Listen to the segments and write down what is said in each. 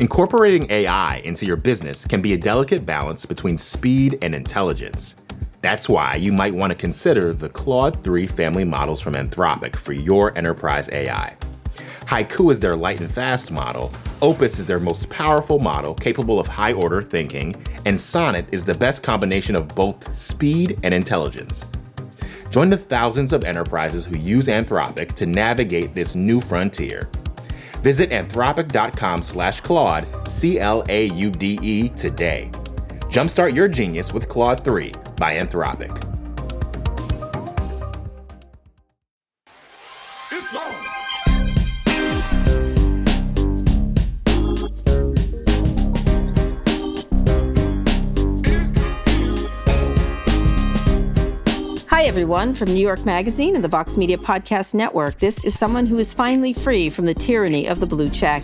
Incorporating AI into your business can be a delicate balance between speed and intelligence. That's why you might want to consider the Claude 3 family models from Anthropic for your enterprise AI. Haiku is their light and fast model, Opus is their most powerful model capable of high order thinking, and Sonnet is the best combination of both speed and intelligence. Join the thousands of enterprises who use Anthropic to navigate this new frontier. Visit anthropic.com slash Claude, C L A U D E, today. Jumpstart your genius with Claude 3 by Anthropic. Everyone, from New York Magazine and the Vox Media Podcast Network. This is someone who is finally free from the tyranny of the blue check.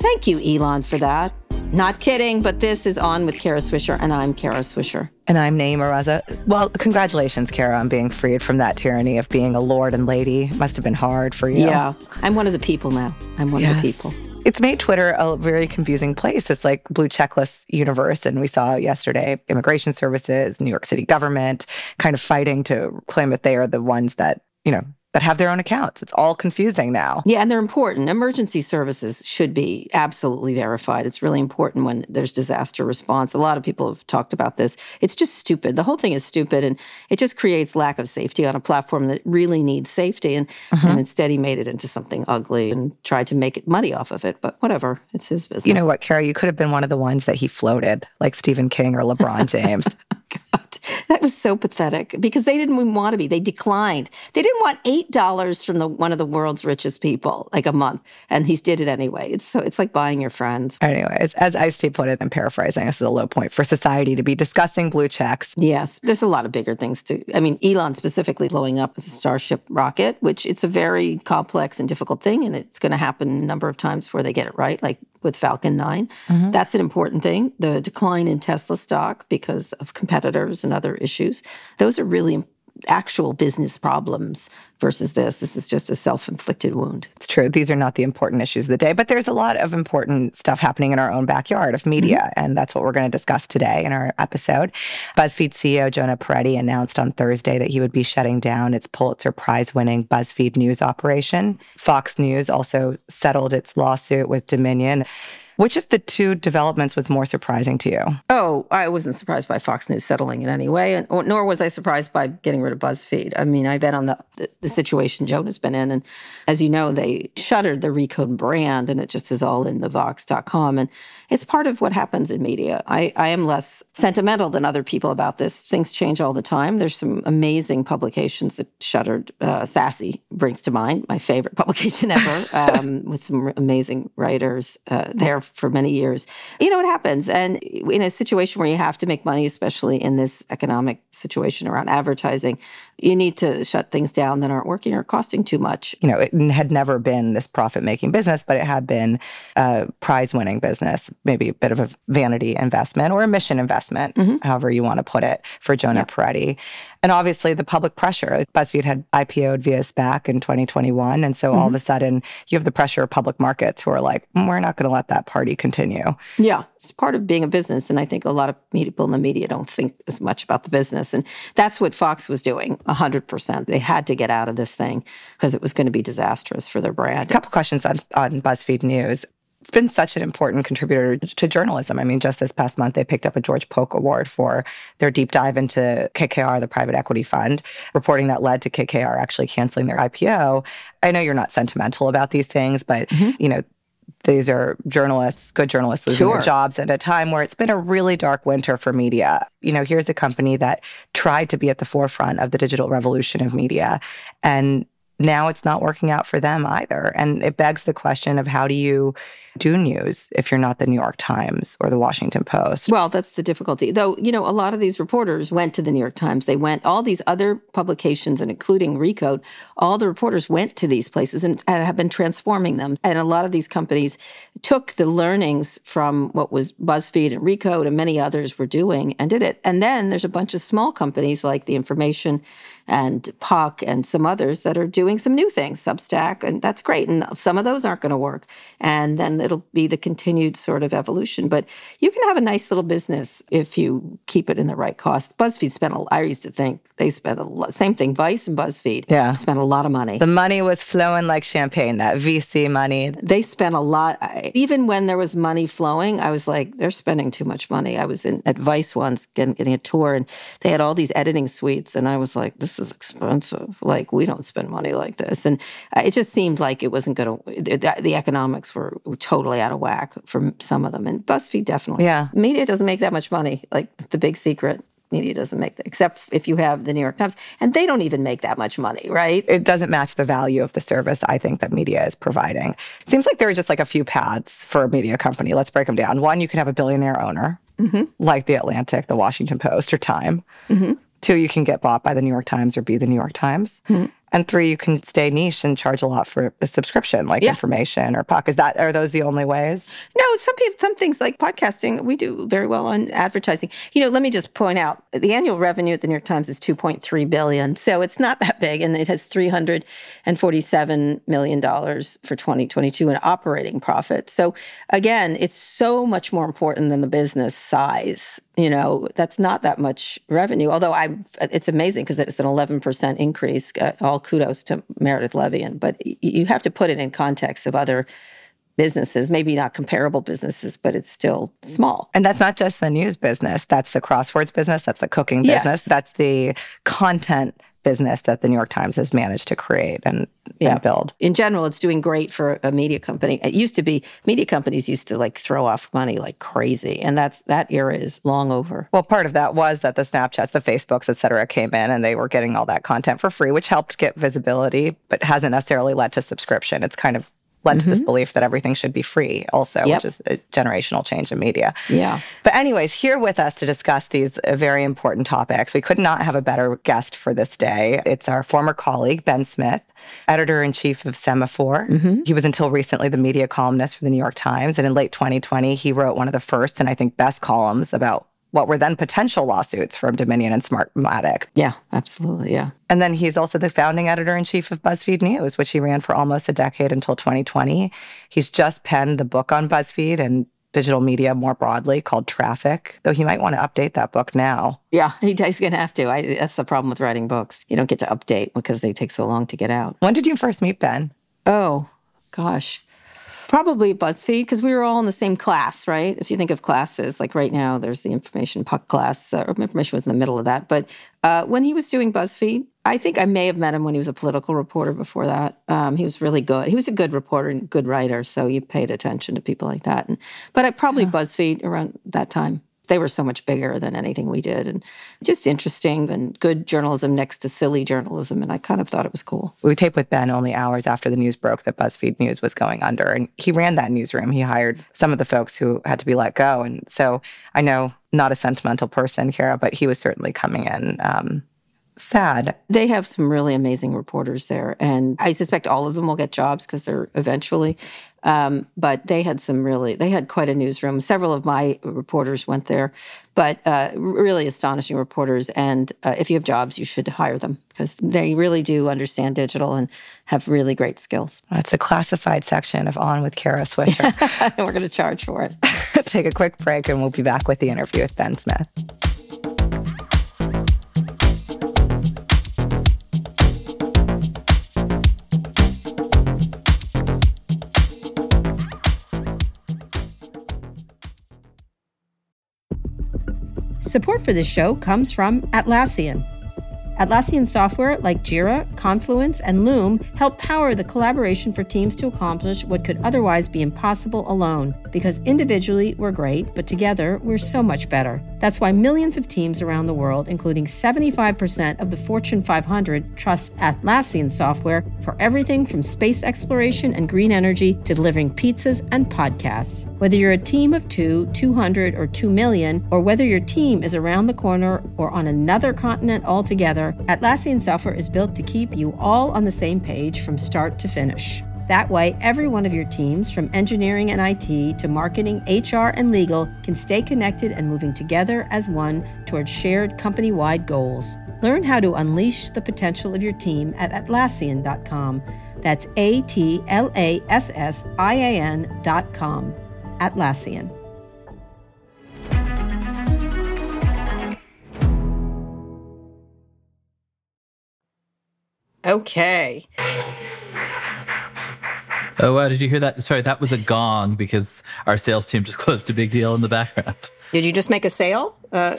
Thank you, Elon, for that. Not kidding, but this is On with Kara Swisher, and I'm Kara Swisher. And I'm Nayeema Raza. Well, congratulations, Kara, on being freed from that tyranny of being a lord and lady. Must have been hard for you. Yeah, I'm one of the people now. I'm one of the people. It's made Twitter a very confusing place. It's like blue checklist universe. And we saw yesterday immigration services, New York City government kind of fighting to claim that they are the ones that, you know, that have their own accounts. It's all confusing now. Yeah, and they're important. Emergency services should be absolutely verified. It's really important when there's disaster response. A lot of people have talked about this. It's just stupid. The whole thing is stupid, and it just creates lack of safety on a platform that really needs safety. And, mm-hmm. and instead, he made it into something ugly and tried to make it money off of it. But whatever, it's his business. You know what, Kara? You could have been one of the ones that he floated, like Stephen King or LeBron James. God, that was so pathetic because they didn't even want to be. They declined. They didn't want eight dollars from the one of the world's richest people, like a month, and he did it anyway. It's so it's like buying your friends. Anyways, as Ice T put it, I'm paraphrasing, this is a low point for society to be discussing blue checks. Yes, there's a lot of bigger things to. I mean, Elon specifically blowing up as a Starship rocket, which it's a very complex and difficult thing, and it's going to happen a number of times before they get it right, like with Falcon 9. Mm-hmm. That's an important thing. The decline in Tesla stock because of competitors and other issues, those are really actual business problems versus this. This is just a self inflicted wound. It's true. These are not the important issues of the day, but there's a lot of important stuff happening in our own backyard of media. Mm-hmm. And that's what we're going to discuss today in our episode. BuzzFeed CEO Jonah Peretti announced on Thursday that he would be shutting down its Pulitzer Prize winning BuzzFeed News operation. Fox News also settled its lawsuit with Dominion. Which of the two developments was more surprising to you? Oh, I wasn't surprised by Fox News settling in any way, and or, nor was I surprised by getting rid of BuzzFeed. I mean, I've been on the, the the situation Jonah's been in, and as you know, they shuttered the Recode brand, and it just is all in the Vox.com, and it's part of what happens in media. I, I am less sentimental than other people about this. Things change all the time. There's some amazing publications that shuttered. Uh, Sassy brings to mind my favorite publication ever, um, with some amazing writers uh, there for many years. You know what happens, and in a situation where you have to make money, especially in this economic situation around advertising, you need to shut things down that aren't working or costing too much. You know, it had never been this profit making business, but it had been a prize winning business, maybe a bit of a vanity investment or a mission investment, however you want to put it, for Jonah Peretti. And obviously, the public pressure. BuzzFeed had IPO'd via SPAC in 2021. And so all of a sudden, you have the pressure of public markets who are like, "Mm, we're not going to let that party continue. Yeah, it's part of being a business. And I think a lot of people in the media don't think as much about the business. And that's what Fox was doing 100%. They had to get out of this thing because it was going to be disastrous for their brand. A couple questions on, on BuzzFeed News. It's been such an important contributor to journalism. I mean, just this past month, they picked up a George Polk Award for their deep dive into KKR, the private equity fund, reporting that led to KKR actually canceling their IPO. I know you're not sentimental about these things, but mm-hmm. you know, these are journalists, good journalists losing Sure. their jobs at a time where it's been a really dark winter for media. You know, here's a company that tried to be at the forefront of the digital revolution of media. And now it's not working out for them either. And it begs the question of how do you do news if you're not the New York Times or the Washington Post? Well, that's the difficulty. Though, you know, a lot of these reporters went to the New York Times. They went, all these other publications, and including Recode, all the reporters went to these places and, and have been transforming them. And a lot of these companies took the learnings from what was BuzzFeed and Recode and many others were doing and did it. And then there's a bunch of small companies like The Information and Puck and some others that are doing some new things, Substack, and that's great. And some of those aren't going to work. And then it'll be the continued sort of evolution. But you can have a nice little business if you keep it in the right cost. BuzzFeed spent a I used to think they spent a lot, same thing, Vice and BuzzFeed Yeah. spent a lot of money. The money was flowing like champagne, that VC money. they spent a lot. I- Even when there was money flowing, I was like, they're spending too much money. I was in at Vice once getting, getting a tour, and they had all these editing suites, and I was like, this is expensive. Like we don't spend money like this, and it just seemed like it wasn't going to. The, the economics were, were totally out of whack for some of them, and BuzzFeed definitely. Yeah. media doesn't make that much money. Like the big secret. Media doesn't make that, except if you have the New York Times, and they don't even make that much money, right? It doesn't match the value of the service I think that media is providing. Seems like there are just like a few paths for a media company. Let's break them down. One, you can have a billionaire owner, mm-hmm. like the Atlantic, the Washington Post, or Time. Mm-hmm. Two, you can get bought by the New York Times or be the New York Times. Mm-hmm. And three, you can stay niche and charge a lot for a subscription, like Yeah. information or. Is that are those the only ways? No, some people, some things like podcasting, we do very well on advertising. You know, let me just point out the annual revenue at the New York Times is 2.3 billion, so it's not that big, and it has 347 million dollars for 2022 in operating profit. So again, it's so much more important than the business size. You know, that's not that much revenue. Although I, it's amazing because it's an 11 percent increase. Uh, all kudos to Meredith Levien, but you have to put it in context of other businesses, maybe not comparable businesses, but it's still small. And that's not just the news business. That's the crosswords business. That's the cooking Yes. business. That's the content business that the New York Times has managed to create and, Yeah. and build. In general, it's doing great for a media company. It used to be media companies used to like throw off money like crazy, and that's that era is long over. Well, part of that was that the Snapchats, the Facebooks, et cetera, came in and they were getting all that content for free, which helped get visibility, but hasn't necessarily led to subscription. It's kind of led to this belief that everything should be free, also, Yep. which is a generational change in media. Yeah. But, anyways, here with us to discuss these uh, very important topics, we could not have a better guest for this day. It's our former colleague, Ben Smith, editor in chief of Semafor. He was until recently the media columnist for the New York Times. And in late 2020, he wrote one of the first and I think best columns about what were then potential lawsuits from Dominion and Smartmatic. Yeah, absolutely. Yeah. And then he's also the founding editor in chief of BuzzFeed News, which he ran for almost a decade until 2020. He's just penned the book on BuzzFeed and digital media more broadly called Traffic, though he might want to update that book now. Yeah, he- he's going to have to. I, that's the problem with writing books. You don't get to update because they take so long to get out. When did you first meet Ben? Oh, gosh. Probably BuzzFeed because we were all in the same class, right? If you think of classes, like right now, there's the information puck class, uh, or information was in the middle of that. But uh, when he was doing BuzzFeed, I think I may have met him when he was a political reporter before that. Um, he was really good. He was a good reporter and good writer, so you paid attention to people like that. And, but I probably BuzzFeed around that time. They were so much bigger than anything we did, and just interesting and good journalism next to silly journalism. And I kind of thought it was cool. We taped with Ben only hours after the news broke that BuzzFeed News was going under. And he ran that newsroom. He hired some of the folks who had to be let go. And so I know not a sentimental person here, but he was certainly coming in um, sad. They have some really amazing reporters there, and I suspect all of them will get jobs because they're eventually. Um, but they had some really, they had quite a newsroom. Several of my reporters went there, but uh, really astonishing reporters. And uh, if you have jobs, you should hire them because they really do understand digital and have really great skills. That's the classified section of On with Kara Swisher. and we're going to charge for it. Take a quick break and we'll be back with the interview with Ben Smith. Support for this show comes from Atlassian. Atlassian software like Jira, Confluence, and Loom help power the collaboration for teams to accomplish what could otherwise be impossible alone. Because individually, we're great, but together, we're so much better. That's why millions of teams around the world, including 75% of the Fortune 500, trust Atlassian software for everything from space exploration and green energy to delivering pizzas and podcasts. Whether you're a team of two, 200, or 2 million, or whether your team is around the corner or on another continent altogether, Atlassian software is built to keep you all on the same page from start to finish. That way, every one of your teams, from engineering and IT to marketing, HR, and legal, can stay connected and moving together as one towards shared company wide goals. Learn how to unleash the potential of your team at Atlassian.com. That's A T L A S S I A N dot com. Atlassian. Okay. Oh, wow. Did you hear that? Sorry, that was a gong because our sales team just closed a big deal in the background. Did you just make a sale uh,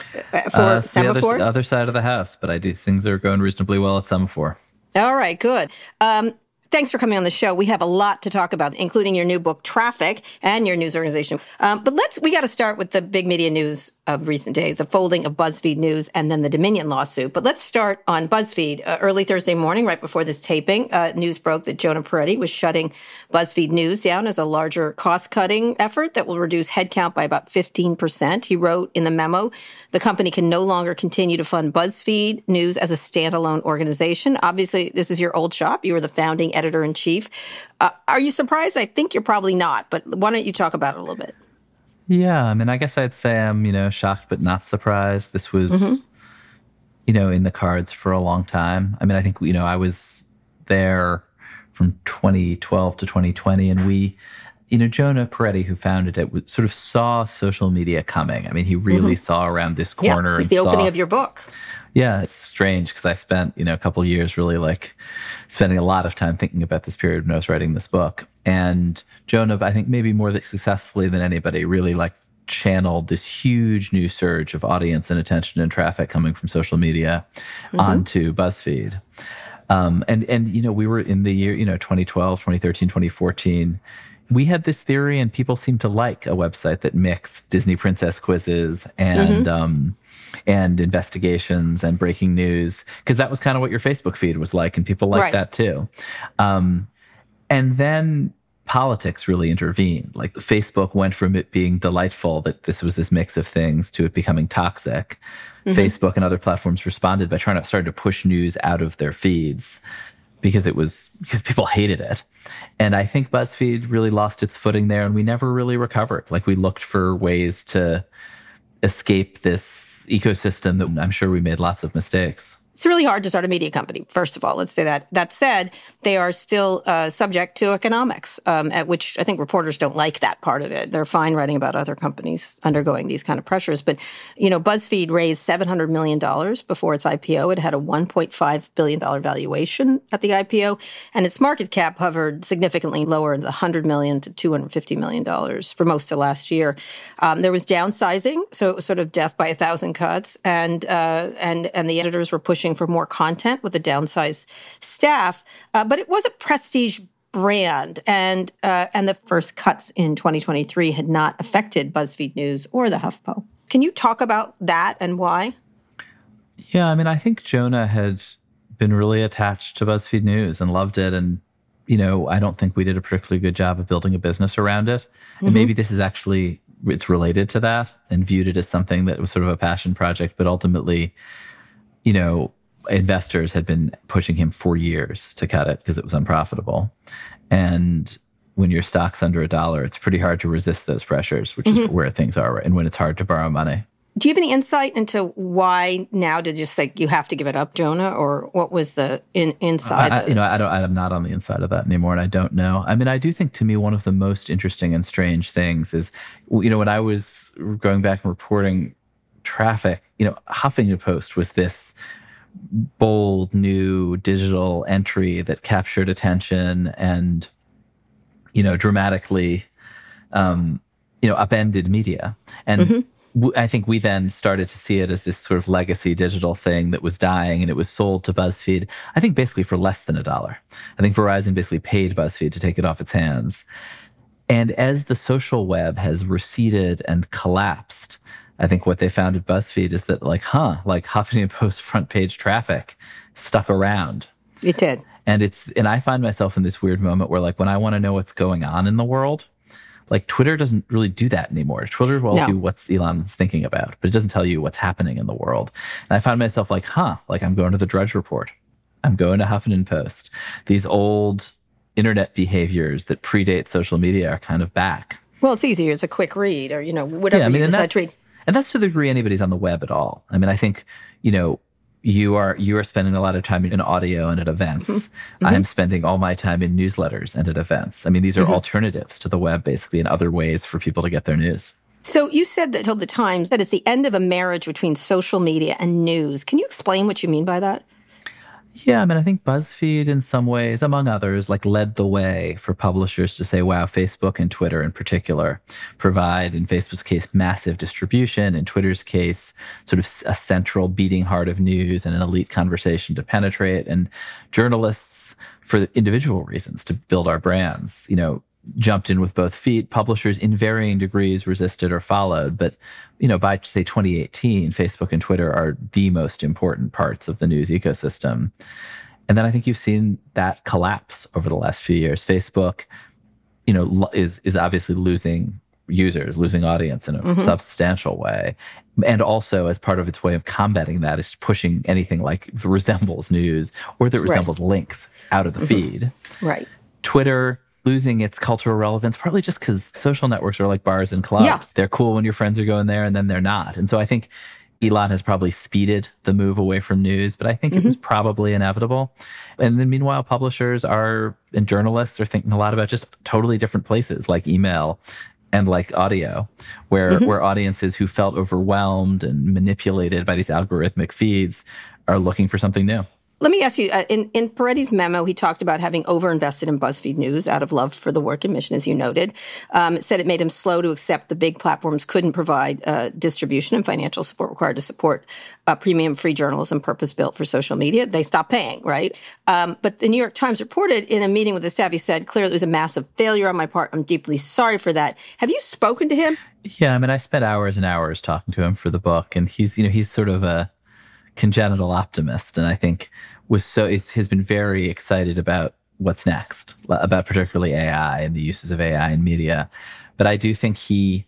for Uh, it's the Semafor? other, other side of the house, but I do things are going reasonably well at Semafor. All right, good. Um, thanks for coming on the show. We have a lot to talk about, including your new book, Traffic, and your news organization. Um, but let's, we got to start with the big media news of recent days, the folding of BuzzFeed News and then the Dominion lawsuit. But let's start on BuzzFeed. Uh, early Thursday morning, right before this taping, uh, news broke that Jonah Peretti was shutting BuzzFeed News down as a larger cost cutting effort that will reduce headcount by about 15%. He wrote in the memo, the company can no longer continue to fund BuzzFeed News as a standalone organization. Obviously, this is your old shop. You were the founding editor in chief. Uh, are you surprised? I think you're probably not, but why don't you talk about it a little bit? Yeah, I mean, I guess I'd say I'm, you know, shocked but not surprised. This was, you know, in the cards for a long time. I mean, I think, you know, I was there from 2012 to 2020, and we, you know, Jonah Peretti, who founded it, sort of saw social media coming. I mean, he really saw around this corner. yeah, it's the opening saw- of your book. Yeah, it's strange because I spent, you know, a couple of years really like spending a lot of time thinking about this period when I was writing this book. And Jonah, I think maybe more successfully than anybody, really like channeled this huge new surge of audience and attention and traffic coming from social media onto BuzzFeed. Um, and and you know, we were in the year, you know, 2012, 2013, 2014 we had this theory and people seemed to like a website that mixed disney princess quizzes and um, and investigations and breaking news because that was kind of what your facebook feed was like and people liked Right. that too. Um, and then politics really intervened. Like facebook went from it being delightful that this was this mix of things to it becoming toxic. Facebook and other platforms responded by trying to start to push news out of their feeds because it was because people hated it. And I think BuzzFeed really lost its footing there and we never really recovered. Like we looked for ways to escape this ecosystem that I'm sure we made lots of mistakes. It's really hard to start a media company, first of all. Let's say that. That said, they are still uh, subject to economics, um, at which I think reporters don't like that part of it. They're fine writing about other companies undergoing these kind of pressures. But, you know, BuzzFeed raised $700 million before its IPO. It had a $1.5 billion valuation at the IPO, and its market cap hovered significantly lower, in the 100 million to $250 million for most of last year. Um, there was downsizing, so it was sort of death by a thousand cuts, and uh, and and the editors were pushing for more content with a downsized staff. Uh, but it was a prestige brand, and uh, and the first cuts in 2023 had not affected BuzzFeed News or the HuffPo. Can you talk about that and why? Yeah, I mean, I think Jonah had been really attached to BuzzFeed News and loved it. And, you know, I don't think we did a particularly good job of building a business around it. And maybe this is actually, it's related to that and viewed it as something that was sort of a passion project. But ultimately, you know, investors had been pushing him for years to cut it because it was unprofitable. And when your stock's under a dollar, it's pretty hard to resist those pressures, which is mm-hmm. where things are. And when it's hard to borrow money. Do you have any insight into why now did you say you have to give it up, Jonah, or what was the in, inside? I, the, you know, I don't. I'm not on the inside of that anymore, and I don't know. I mean, I do think to me one of the most interesting and strange things is, you know, when I was going back and reporting traffic, you know, Huffington Post was this bold new digital entry that captured attention and, you know, dramatically, um, you know, upended media and. w- I think we then started to see it as this sort of legacy digital thing that was dying and it was sold to BuzzFeed, I think basically for less than a dollar. I think Verizon basically paid BuzzFeed to take it off its hands. And as the social web has receded and collapsed, I think what they found at BuzzFeed is that, like, huh, like Huffington Post front page traffic stuck around. it did. And it's, and I find myself in this weird moment where, like, when I want to know what's going on in the world, like Twitter doesn't really do that anymore. Twitter tells No. you what's Elon's thinking about, but it doesn't tell you what's happening in the world. And I find myself like, huh, like I'm going to the Drudge Report. I'm going to Huffington Post. These old internet behaviors that predate social media are kind of back. Well, it's easier. It's a quick read, or you know, whatever yeah, I mean, you decide to read. And that's to the degree anybody's on the web at all. I mean, I think, you know, you are you are spending a lot of time in audio and at events. Mm-hmm. I'm spending all my time in newsletters and at events. I mean, these are mm-hmm. alternatives to the web, basically, and other ways for people to get their news. So you said that told the Times that it's the end of a marriage between social media and news. Can you explain what you mean by that? Yeah, I mean, I think BuzzFeed, in some ways, among others, like led the way for publishers to say, wow, Facebook and Twitter in particular provide, in Facebook's case, massive distribution, in Twitter's case, sort of a central beating heart of news and an elite conversation to penetrate. And journalists, for individual reasons, to build our brands, you know, jumped in with both feet. Publishers in varying degrees resisted or followed. But, you know, by say 2018, Facebook and Twitter are the most important parts of the news ecosystem. And then I think you've seen that collapse over the last few years. Facebook, you know, is is obviously losing users, losing audience in a mm-hmm. substantial way. And also, as part of its way of combating that, is pushing anything like resembles news or that resembles right. links out of the mm-hmm. feed. Right. Twitter losing its cultural relevance, partly just because social networks are like bars and clubs. Yeah. They're cool when your friends are going there and then they're not. And so I think Elon has probably speeded the move away from news, but I think mm-hmm. it was probably inevitable. And then meanwhile, publishers are and journalists are thinking a lot about just totally different places like email and like audio, where mm-hmm. where audiences who felt overwhelmed and manipulated by these algorithmic feeds are looking for something new. Let me ask you uh, in, in Peretti's memo, he talked about having overinvested in BuzzFeed News out of love for the work and mission, as you noted. Um, it said it made him slow to accept the big platforms couldn't provide uh, distribution and financial support required to support uh, premium free journalism purpose built for social media. They stopped paying, right? Um, but the New York Times reported in a meeting with the Savvy said, clearly it was a massive failure on my part. I'm deeply sorry for that. Have you spoken to him? Yeah, I mean, I spent hours and hours talking to him for the book, and he's, you know, he's sort of a congenital optimist, and I think was so has been very excited about what's next, about particularly AI and the uses of AI in media. But I do think he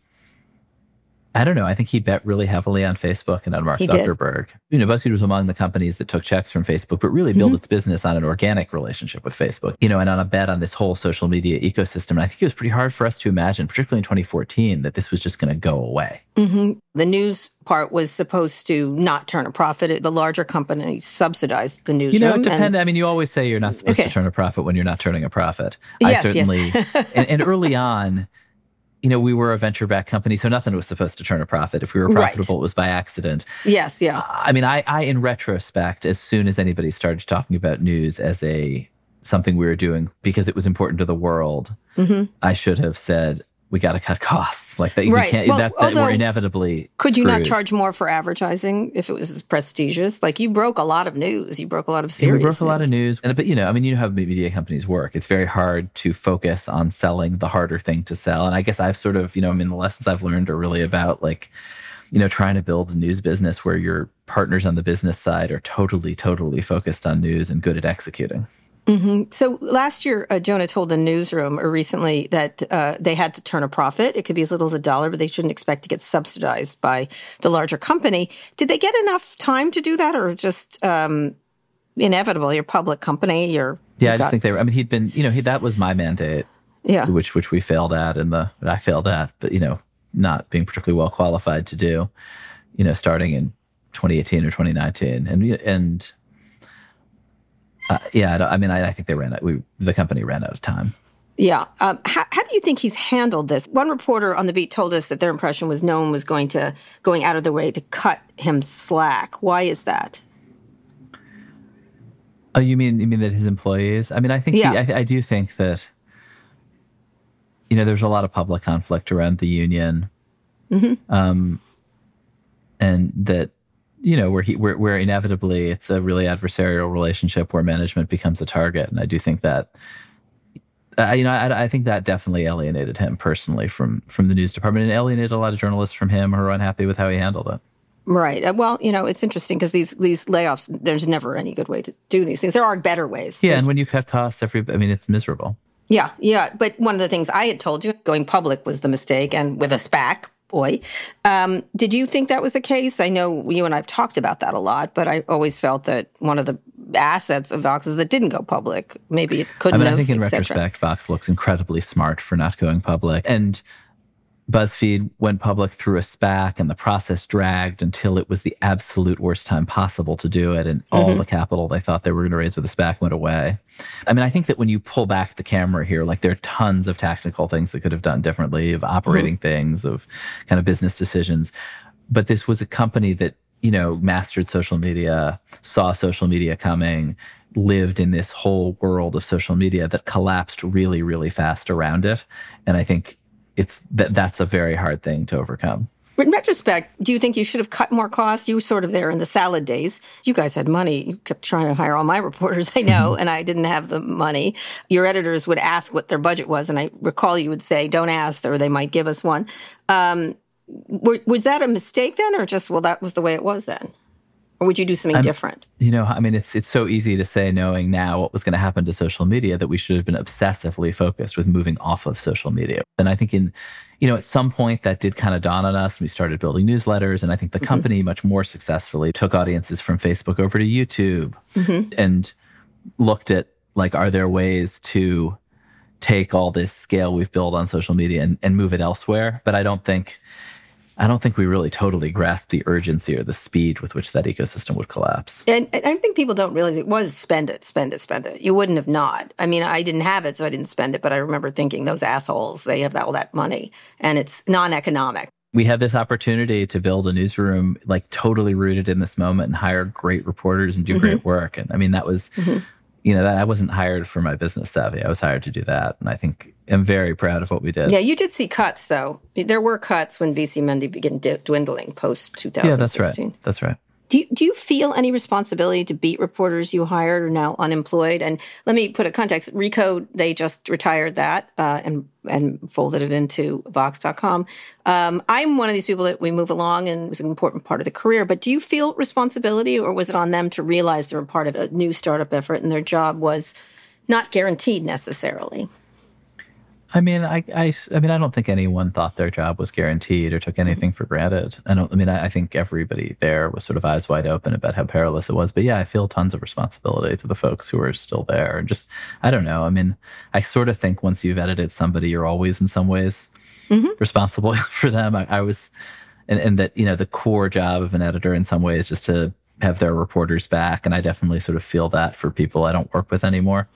I don't know. I think he bet really heavily on Facebook and on Mark he Zuckerberg. Did. You know, BuzzFeed was among the companies that took checks from Facebook, but really built mm-hmm. its business on an organic relationship with Facebook, you know, and on a bet on this whole social media ecosystem. And I think it was pretty hard for us to imagine, particularly in 2014, that this was just going to go away. Mm-hmm. The news part was supposed to not turn a profit. The larger companies subsidized the newsroom. You know, it depends. I mean, you always say you're not supposed okay. to turn a profit when you're not turning a profit. Yes, I certainly, yes. and, and early on, you know, we were a venture backed company, so nothing was supposed to turn a profit. If we were profitable, right. it was by accident. Yes, yeah. I mean, I, I, in retrospect, as soon as anybody started talking about news as a something we were doing because it was important to the world, mm-hmm. I should have said, we got to cut costs like that. Right. can't, well, that, that we're inevitably. Could screwed. you not charge more for advertising if it was as prestigious? Like you broke a lot of news. You broke a lot of serious. Yeah, we broke news. a lot of news, and but you know, I mean, you know how media companies work. It's very hard to focus on selling the harder thing to sell. And I guess I've sort of, you know, I mean, the lessons I've learned are really about like, you know, trying to build a news business where your partners on the business side are totally, totally focused on news and good at executing. Mm-hmm. So last year, uh, Jonah told the newsroom or recently that uh, they had to turn a profit. It could be as little as a dollar, but they shouldn't expect to get subsidized by the larger company. Did they get enough time to do that, or just um, inevitable? Your public company, your yeah. I just think they were. I mean, he'd been. You know, he, that was my mandate. Yeah. Which which we failed at, and the I failed at, but you know, not being particularly well qualified to do. You know, starting in 2018 or 2019, and and uh, yeah, I mean, I, I, think they ran out. We the company ran out of time. Yeah. Um, how, how, do you think he's handled this? One reporter on the beat told us that their impression was no one was going to going out of their way to cut him slack. Why is that? Oh, you mean you mean that his employees? I mean, I think yeah. he, I, I do think that you know there's a lot of public conflict around the union, mm-hmm. um, and that you know, where he where, where inevitably it's a really adversarial relationship where management becomes a target, and I do think that. Uh, you know, I, I, think that definitely alienated him personally from from the news department, and alienated a lot of journalists from him who are unhappy with how he handled it. Right. Uh, well, you know, it's interesting because these these layoffs, there's never any good way to do these things. There are better ways. Yeah, there's, and when you cut costs, every I mean, it's miserable. Yeah, yeah. But one of the things I had told you, going public was the mistake, and with a SPAC, boy. Um, did you think that was the case? I know you and I've talked about that a lot, but I always felt that one of the assets of Vox is that didn't go public. Maybe it couldn't. I mean, have, I think in retrospect, Vox looks incredibly smart for not going public, and BuzzFeed went public through a SPAC and the process dragged until it was the absolute worst time possible to do it. And all Mm-hmm. the capital they thought they were going to raise with the SPAC went away. I mean, I think that when you pull back the camera here, like there are tons of tactical things that could have done differently, of operating Mm-hmm. things, of kind of business decisions. But this was a company that, you know, mastered social media, saw social media coming, lived in this whole world of social media that collapsed really, really fast around it. And I think it's that that's a very hard thing to overcome. In retrospect, do you think you should have cut more costs? You were sort of there in the salad days. You guys had money. You kept trying to hire all my reporters, I know, and I didn't have the money. Your editors would ask what their budget was, and I recall you would say, "Don't ask," or they might give us one. Um, was that a mistake then, or just well, that was the way it was then, or would you do something different? You know, I mean, it's it's so easy to say, knowing now what was going to happen to social media, that we should have been obsessively focused with moving off of social media. And I think in, you know, at some point that did kind of dawn on us. We started building newsletters, and I think the mm-hmm. company much more successfully took audiences from Facebook over to YouTube, mm-hmm. and looked at like, are there ways to take all this scale we've built on social media and, and move it elsewhere? But I don't think. I don't think we really totally grasped the urgency or the speed with which that ecosystem would collapse. And, and I think people don't realize it was spend it, spend it, spend it. You wouldn't have not. I mean, I didn't have it, so I didn't spend it. But I remember thinking, those assholes, they have that, all that money, and it's non-economic. we had this opportunity to build a newsroom like totally rooted in this moment and hire great reporters and do mm-hmm. great work. And I mean, that was, mm-hmm. you know, that I wasn't hired for my business savvy. I was hired to do that. And I think I'm very proud of what we did. Yeah, you did see cuts though. There were cuts when VC Monday began d- dwindling post 2016. Yeah, that's right. That's right. Do you, do you feel any responsibility to beat reporters you hired are now unemployed? And let me put a context. Recode, they just retired that uh, and and folded it into Vox.com. Um, I'm one of these people that we move along and it was an important part of the career. But do you feel responsibility or was it on them to realize they were part of a new startup effort and their job was not guaranteed necessarily? I mean, I, I, I mean, I don't think anyone thought their job was guaranteed or took anything for granted. I don't. I mean, I, I think everybody there was sort of eyes wide open about how perilous it was. But yeah, I feel tons of responsibility to the folks who are still there. And just, I don't know. I mean, I sort of think once you've edited somebody, you're always in some ways mm-hmm. responsible for them. I, I was, and, and that you know, the core job of an editor in some ways just to have their reporters back. And I definitely sort of feel that for people I don't work with anymore.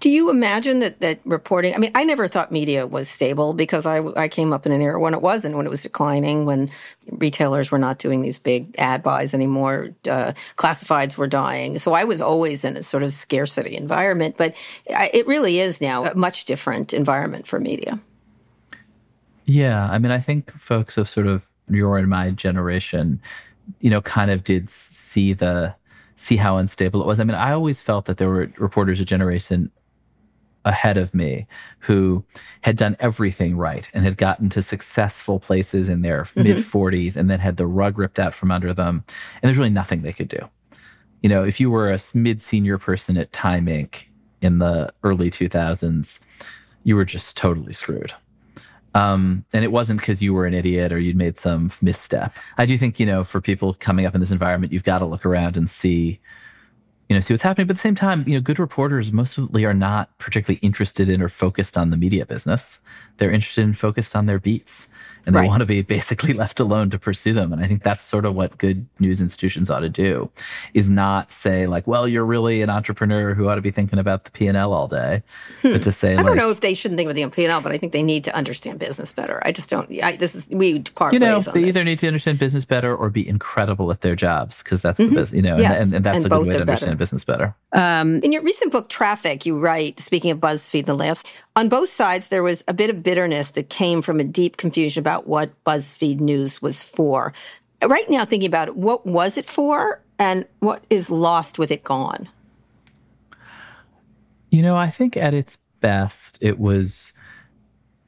Do you imagine that that reporting? I mean, I never thought media was stable because I I came up in an era when it wasn't, when it was declining, when retailers were not doing these big ad buys anymore, uh, classifieds were dying. So I was always in a sort of scarcity environment. But I, it really is now a much different environment for media. Yeah, I mean, I think folks of sort of your and my generation, you know, kind of did see the see how unstable it was. I mean, I always felt that there were reporters a generation ahead of me who had done everything right and had gotten to successful places in their mid 40s and then had the rug ripped out from under them and there's really nothing they could do. You know, if you were a mid senior person at Time Inc. in the early 2000s, you were just totally screwed. Um, and it wasn't because you were an idiot or you'd made some misstep. I do think, you know, for people coming up in this environment, you've got to look around and see, you know, see what's happening. But at the same time, you know, good reporters mostly are not particularly interested in or focused on the media business. They're interested and focused on their beats. And they Right. want to be basically left alone to pursue them. And I think that's sort of what good news institutions ought to do is not say like, well, you're really an entrepreneur who ought to be thinking about the P and L all day, but to say Hmm. I like, don't know if they shouldn't think about the P&L, but I think they need to understand business better. I just don't. I, this is we part you know, ways on they this. either need to understand business better or be incredible at their jobs because that's the business, you know, and- Mm-hmm. Yes, and, and that's and a good way to understand better. business better. In your recent book, Traffic, you write, speaking of BuzzFeed and the layoffs, on both sides, there was a bit of bitterness that came from a deep confusion about what BuzzFeed News was for. Right now, thinking about it, what was it for and what is lost with it gone? You know, I think at its best, it was,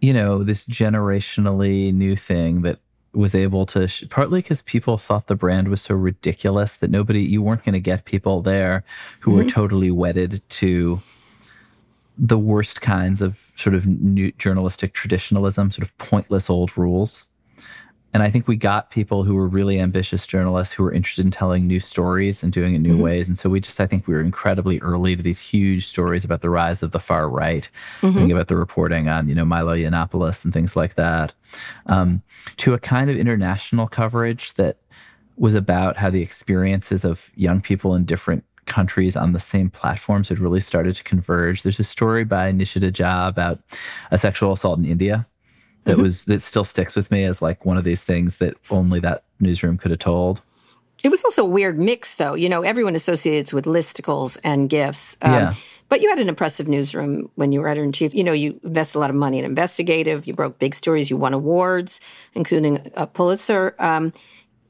you know, this generationally new thing that was able to, sh- partly because people thought the brand was so ridiculous that nobody, you weren't going to get people there who were mm-hmm. totally wedded to the worst kinds of sort of new journalistic traditionalism, sort of pointless old rules. And I think we got people who were really ambitious journalists who were interested in telling new stories and doing it new mm-hmm. ways. And so we just, I think we were incredibly early to these huge stories about the rise of the far right, mm-hmm. think about the reporting on, you know, Milo Yiannopoulos and things like that, um, to a kind of international coverage that was about how the experiences of young people in different countries on the same platforms had really started to converge. There's a story by Nishita Jha about a sexual assault in India that mm-hmm. was that still sticks with me as like one of these things that only that newsroom could have told. It was also a weird mix, though. You know, everyone associates with listicles and gifts. Um, yeah. But you had an impressive newsroom when you were editor in chief. You know, you invested a lot of money in investigative. You broke big stories. You won awards, including a Pulitzer. Um,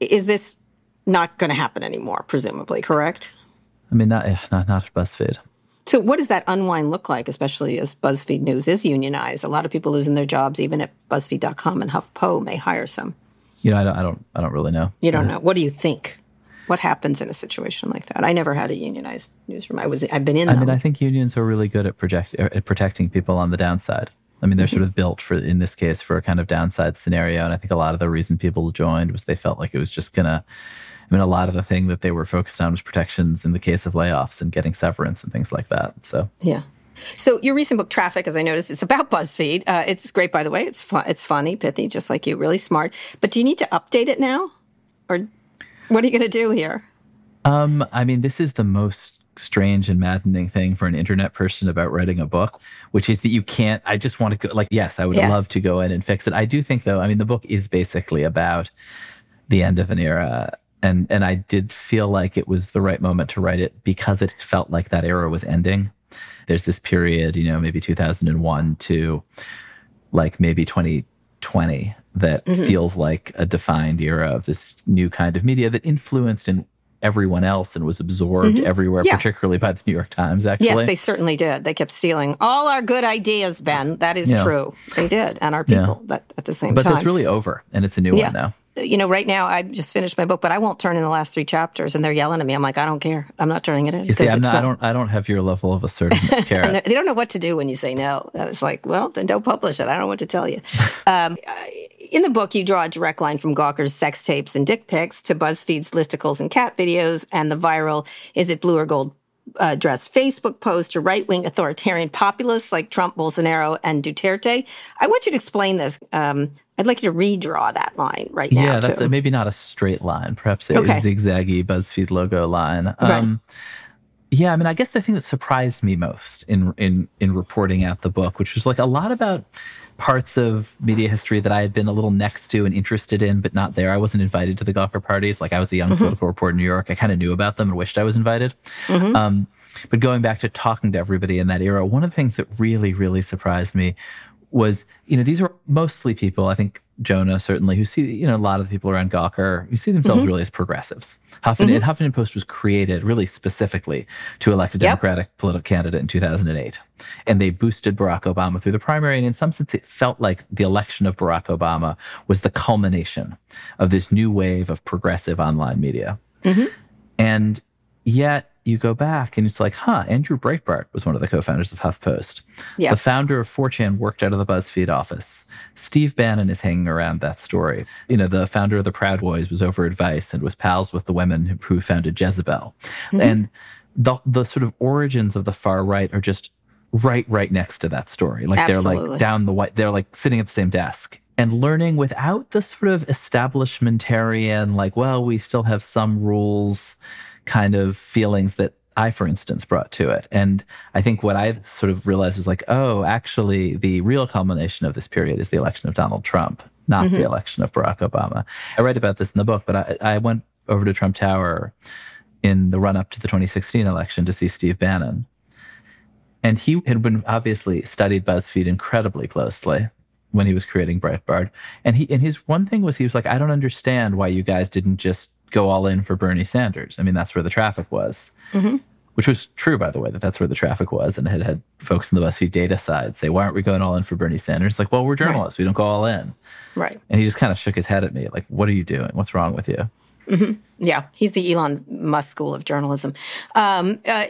is this not going to happen anymore? Presumably, correct? I mean, not not not at BuzzFeed. So, what does that unwind look like, especially as BuzzFeed News is unionized? A lot of people losing their jobs, even if BuzzFeed.com and HuffPo may hire some. You know, I don't, I don't, I don't really know. You don't know. What do you think? What happens in a situation like that? I never had a unionized newsroom. I was, I've been in. I mean, I think unions are really good at project at protecting people on the downside. I mean, they're mm-hmm. sort of built for, in this case, for a kind of downside scenario. And I think a lot of the reason people joined was they felt like it was just gonna I mean, a lot of the thing that they were focused on was protections in the case of layoffs and getting severance and things like that. So yeah. So your recent book, Traffic, as I noticed, it's about BuzzFeed. Uh, it's great, by the way. It's fun, it's funny, pithy, just like you, really smart. But do you need to update it now, or what are you going to do here? Um, I mean, this is the most strange and maddening thing for an internet person about writing a book, which is that you can't. I just want to go. Like, yes, I would yeah. love to go in and fix it. I do think, though. I mean, the book is basically about the end of an era and and I did feel like it was the right moment to write it because it felt like that era was ending. There's this period, you know, maybe 2001 to like maybe 2020 that mm-hmm. feels like a defined era of this new kind of media that influenced and everyone else and was absorbed mm-hmm. everywhere, yeah. particularly by the New York Times, actually. Yes, they certainly did. They kept stealing all our good ideas, Ben. That is yeah. true. They did, and our people yeah. that, at the same but time. But that's really over, and it's a new one now you know, right now I just finished my book, but I won't turn in the last three chapters, and they're yelling at me. I'm like, I don't care. I'm not turning it in. You see, I'm not, not, I don't, I don't have your level of assertiveness, Kara. they don't know what to do when you say no. I was like, well, then don't publish it. I don't know what to tell you. um, in the book, you draw a direct line from Gawker's sex tapes and dick pics to BuzzFeed's listicles and cat videos, and the viral "Is it blue or gold?" Uh, dress Facebook post to right wing authoritarian populists like Trump, Bolsonaro, and Duterte. I want you to explain this. Um, I'd like you to redraw that line right now. Yeah, that's a, maybe not a straight line, perhaps a okay. zigzaggy BuzzFeed logo line. Right. Um, yeah, I mean, I guess the thing that surprised me most in in in reporting out the book, which was like a lot about parts of media history that I had been a little next to and interested in, but not there. I wasn't invited to the Gawker parties. Like I was a young mm-hmm. political reporter in New York. I kind of knew about them and wished I was invited. Mm-hmm. Um, but going back to talking to everybody in that era, one of the things that really, really surprised me was, you know, these are mostly people, I think Jonah certainly, who see, you know, a lot of the people around Gawker who see themselves mm-hmm. really as progressives. Huffington, mm-hmm. Huffington Post was created really specifically to elect a Democratic yep. political candidate in 2008. And they boosted Barack Obama through the primary. And in some sense, it felt like the election of Barack Obama was the culmination of this new wave of progressive online media. Mm-hmm. And yet, you go back and it's like, huh, Andrew Breitbart was one of the co-founders of HuffPost. Yep. The founder of 4chan worked out of the BuzzFeed office. Steve Bannon is hanging around that story. You know, the founder of the Proud Boys was over at Vice and was pals with the women who founded Jezebel. Mm-hmm. And the the sort of origins of the far right are just right right next to that story. Like Absolutely. they're like down the white they're like sitting at the same desk and learning without the sort of establishmentarian like well we still have some rules kind of feelings that I, for instance, brought to it. And I think what I sort of realized was like, oh, actually, the real culmination of this period is the election of Donald Trump, not mm-hmm. the election of Barack Obama. I write about this in the book, but I, I went over to Trump Tower in the run up to the 2016 election to see Steve Bannon. And he had been obviously studied BuzzFeed incredibly closely when he was creating Breitbart. And he and his one thing was he was like, I don't understand why you guys didn't just go all in for Bernie Sanders. I mean, that's where the traffic was, mm-hmm. which was true, by the way, that that's where the traffic was. And had had folks in the BuzzFeed data side say, why aren't we going all in for Bernie Sanders? It's like, well, we're journalists. Right. We don't go all in. Right. And he just kind of shook his head at me, like, what are you doing? What's wrong with you? Yeah, he's the Elon Musk school of journalism. Um, uh,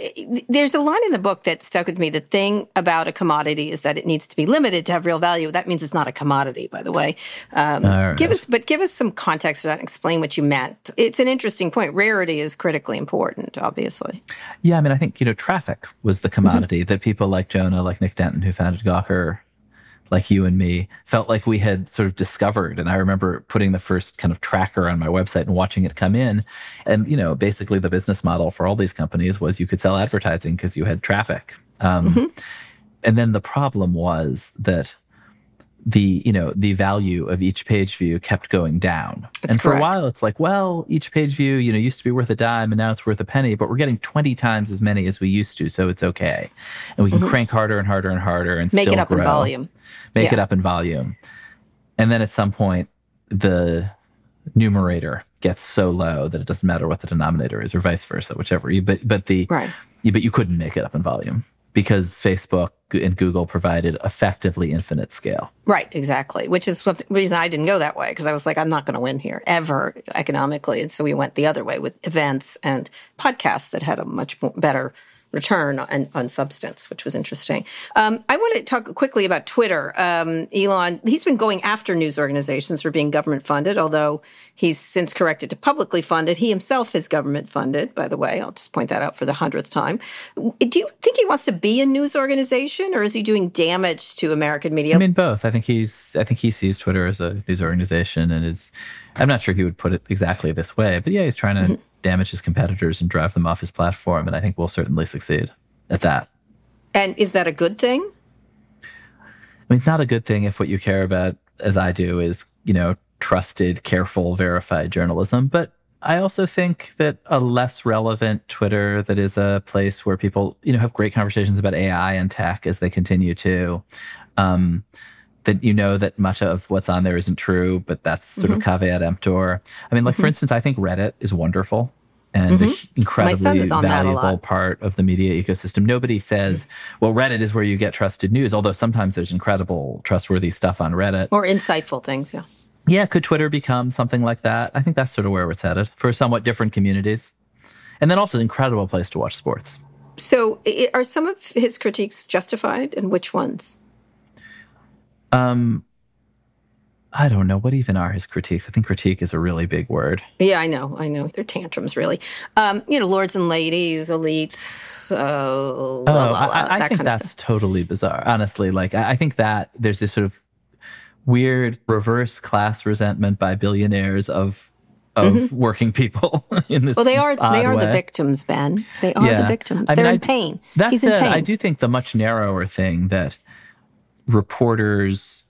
there's a line in the book that stuck with me. The thing about a commodity is that it needs to be limited to have real value. That means it's not a commodity, by the way. Um, right. Give us, but give us some context for that and explain what you meant. It's an interesting point. Rarity is critically important, obviously. Yeah, I mean, I think you know, traffic was the commodity that people like Jonah, like Nick Denton, who founded Gawker, like you and me, felt like we had sort of discovered. And I remember putting the first kind of tracker on my website and watching it come in. And you know, basically, the business model for all these companies was you could sell advertising because you had traffic. Um, And then the problem was that the you know the value of each page view kept going down That's and for correct. a while it's like well each page view you know used to be worth a dime and now it's worth a penny but we're getting 20 times as many as we used to so it's okay and we can crank harder and harder and harder and Mm-hmm. Make it up grow, in volume. Make it up in volume and then at some point the numerator gets so low that it doesn't matter what the denominator is or vice versa whichever you but but the Right. yeah, but you couldn't make it up in volume because Facebook and Google provided effectively infinite scale. Right, exactly. Which is the reason I didn't go that way because I was like, I'm not going to win here ever economically. And so we went the other way with events and podcasts that had a much more, better return on, on substance, which was interesting. Um, I want to talk quickly about Twitter. Um, Elon, he's been going after news organizations for being government funded, although he's since corrected to publicly funded. He himself is government funded, by the way. I'll just point that out for the hundredth time. Do you think he wants to be a news organization or is he doing damage to American media? I mean, both. I think he's. I think he sees Twitter as a news organization, and is. I'm not sure he would put it exactly this way, but yeah, he's trying to damage his competitors and drive them off his platform, and I think we'll certainly succeed at that. And is that a good thing? I mean, it's not a good thing if what you care about, as I do, is you know trusted, careful, verified journalism. But I also think that a less relevant Twitter that is a place where people you know have great conversations about AI and tech as they continue to. Um, that you know that much of what's on there isn't true, but that's sort of mm-hmm. caveat emptor. I mean, like for mm-hmm. instance, I think Reddit is wonderful and h- mm-hmm. incredibly valuable part of the media ecosystem. Nobody says, well, Reddit is where you get trusted news, although sometimes there's incredible, trustworthy stuff on Reddit. Or insightful things, yeah. Yeah, could Twitter become something like that? I think that's sort of where it's headed for somewhat different communities. And then also an incredible place to watch sports. So are some of his critiques justified and which ones? Um, I don't know. What even are his critiques? I think critique is a really big word. Yeah, I know, I know. They're tantrums, really. Um, you know, lords and ladies, elites, uh, Oh, la, la, la, I, I that think kind of that's totally bizarre. Honestly, like I, I think that there's this sort of weird reverse class resentment by billionaires of of working people in this. Mm-hmm. Well, they are they are the victims, Ben. They are the Yeah. victims. I mean, They're in I- pain. That He's in pain. I do think the much narrower thing that reporters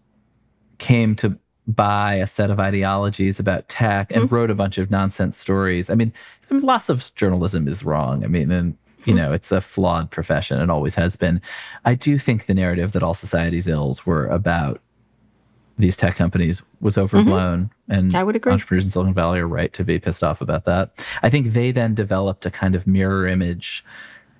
came to buy a set of ideologies about tech and Mm-hmm. wrote a bunch of nonsense stories. I mean, I mean, lots of journalism is wrong. I mean, and Mm-hmm. you know, it's a flawed profession and always has been. I do think the narrative that all society's ills were about these tech companies was overblown and Mm-hmm. I would agree. entrepreneurs in Silicon Valley are right to be pissed off about that. I think they then developed a kind of mirror image.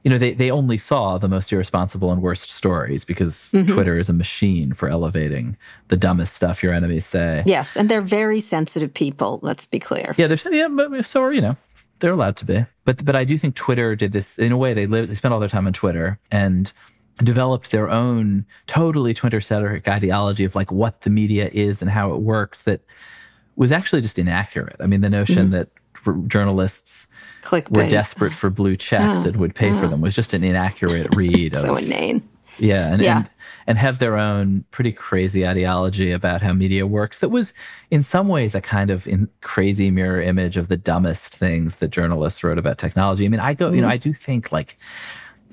You know, they, they only saw the most irresponsible and worst stories because Mm-hmm. Twitter is a machine for elevating the dumbest stuff your enemies say. yes, and they're very sensitive people. Let's be clear. Yeah, there's yeah, but so are you know they're allowed to be. But but I do think Twitter did this in a way. They live they spent all their time on Twitter and developed their own totally Twitter centric ideology of like what the media is and how it works that was actually just inaccurate. I mean, the notion that r- journalists Clickbait. were desperate for blue checks and would pay for them was just an inaccurate read so of inane. yeah, and, Yeah. and and have their own pretty crazy ideology about how media works. That was, in some ways, a kind of in crazy mirror image of the dumbest things that journalists wrote about technology. I mean, I go, you know, mm-hmm. I do think like,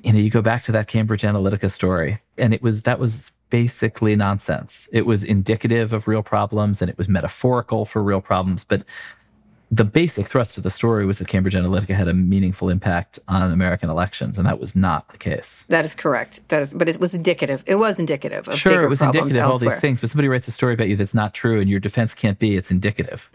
you know, you go back to that Cambridge Analytica story, and it was that was basically nonsense. It was indicative of real problems, and it was metaphorical for real problems, but. The basic thrust of the story was that Cambridge Analytica had a meaningful impact on American elections, and that was not the case. That is correct. That is, but it was indicative. It was indicative of Sure, it was indicative of all these things, but somebody writes a story about you that's not true, and your defense can't be it's indicative.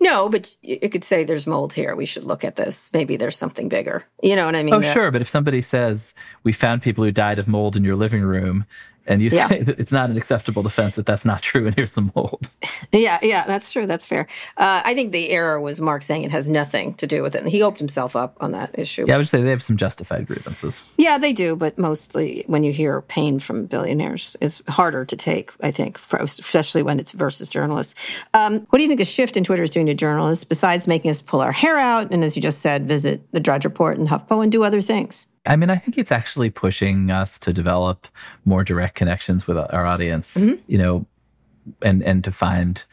No, but you you could say there's mold here. We should look at this. Maybe there's something bigger. You know what I mean? Oh, That- sure, but if somebody says we found people who died of mold in your living room, And you Yeah. say that it's not an acceptable defense that that's not true, and here's some mold. Yeah, yeah, that's true. That's fair. Uh, I think the error was Mark saying it has nothing to do with it, and he opened himself up on that issue. Yeah, I would say they have some justified grievances. Yeah, they do, but mostly when you hear pain from billionaires is harder to take, I think, for, especially when it's versus journalists. Um, what do you think the shift in Twitter is doing to journalists besides making us pull our hair out and, as you just said, visit the Drudge Report and HuffPo and do other things? I mean, I think it's actually pushing us to develop more direct connections with our audience, mm-hmm. you know, and and to find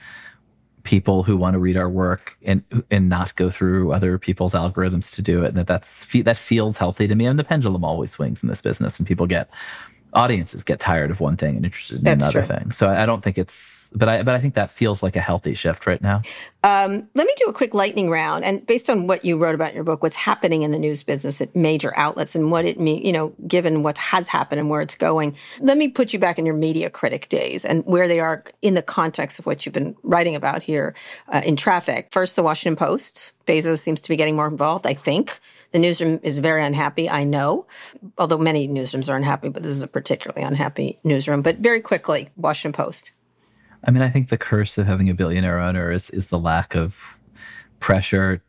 people who want to read our work and and not go through other people's algorithms to do it. And that that's that feels healthy to me. And the pendulum always swings in this business, and people get audiences get tired of one thing and interested in That's another true. thing. So I I don't think it's, but I but I think that feels like a healthy shift right now. Um, let me do a quick lightning round. And based on what you wrote about in your book, what's happening in the news business at major outlets and what it means, you know, given what has happened and where it's going, let me put you back in your media critic days and where they are in the context of what you've been writing about here uh, in traffic. First, the Washington Post. Bezos seems to be getting more involved, I think. The newsroom is very unhappy, I know, although many newsrooms are unhappy, but this is a particularly unhappy newsroom. But very quickly, Washington Post. I mean, I think the curse of having a billionaire owner is is the lack of pressure,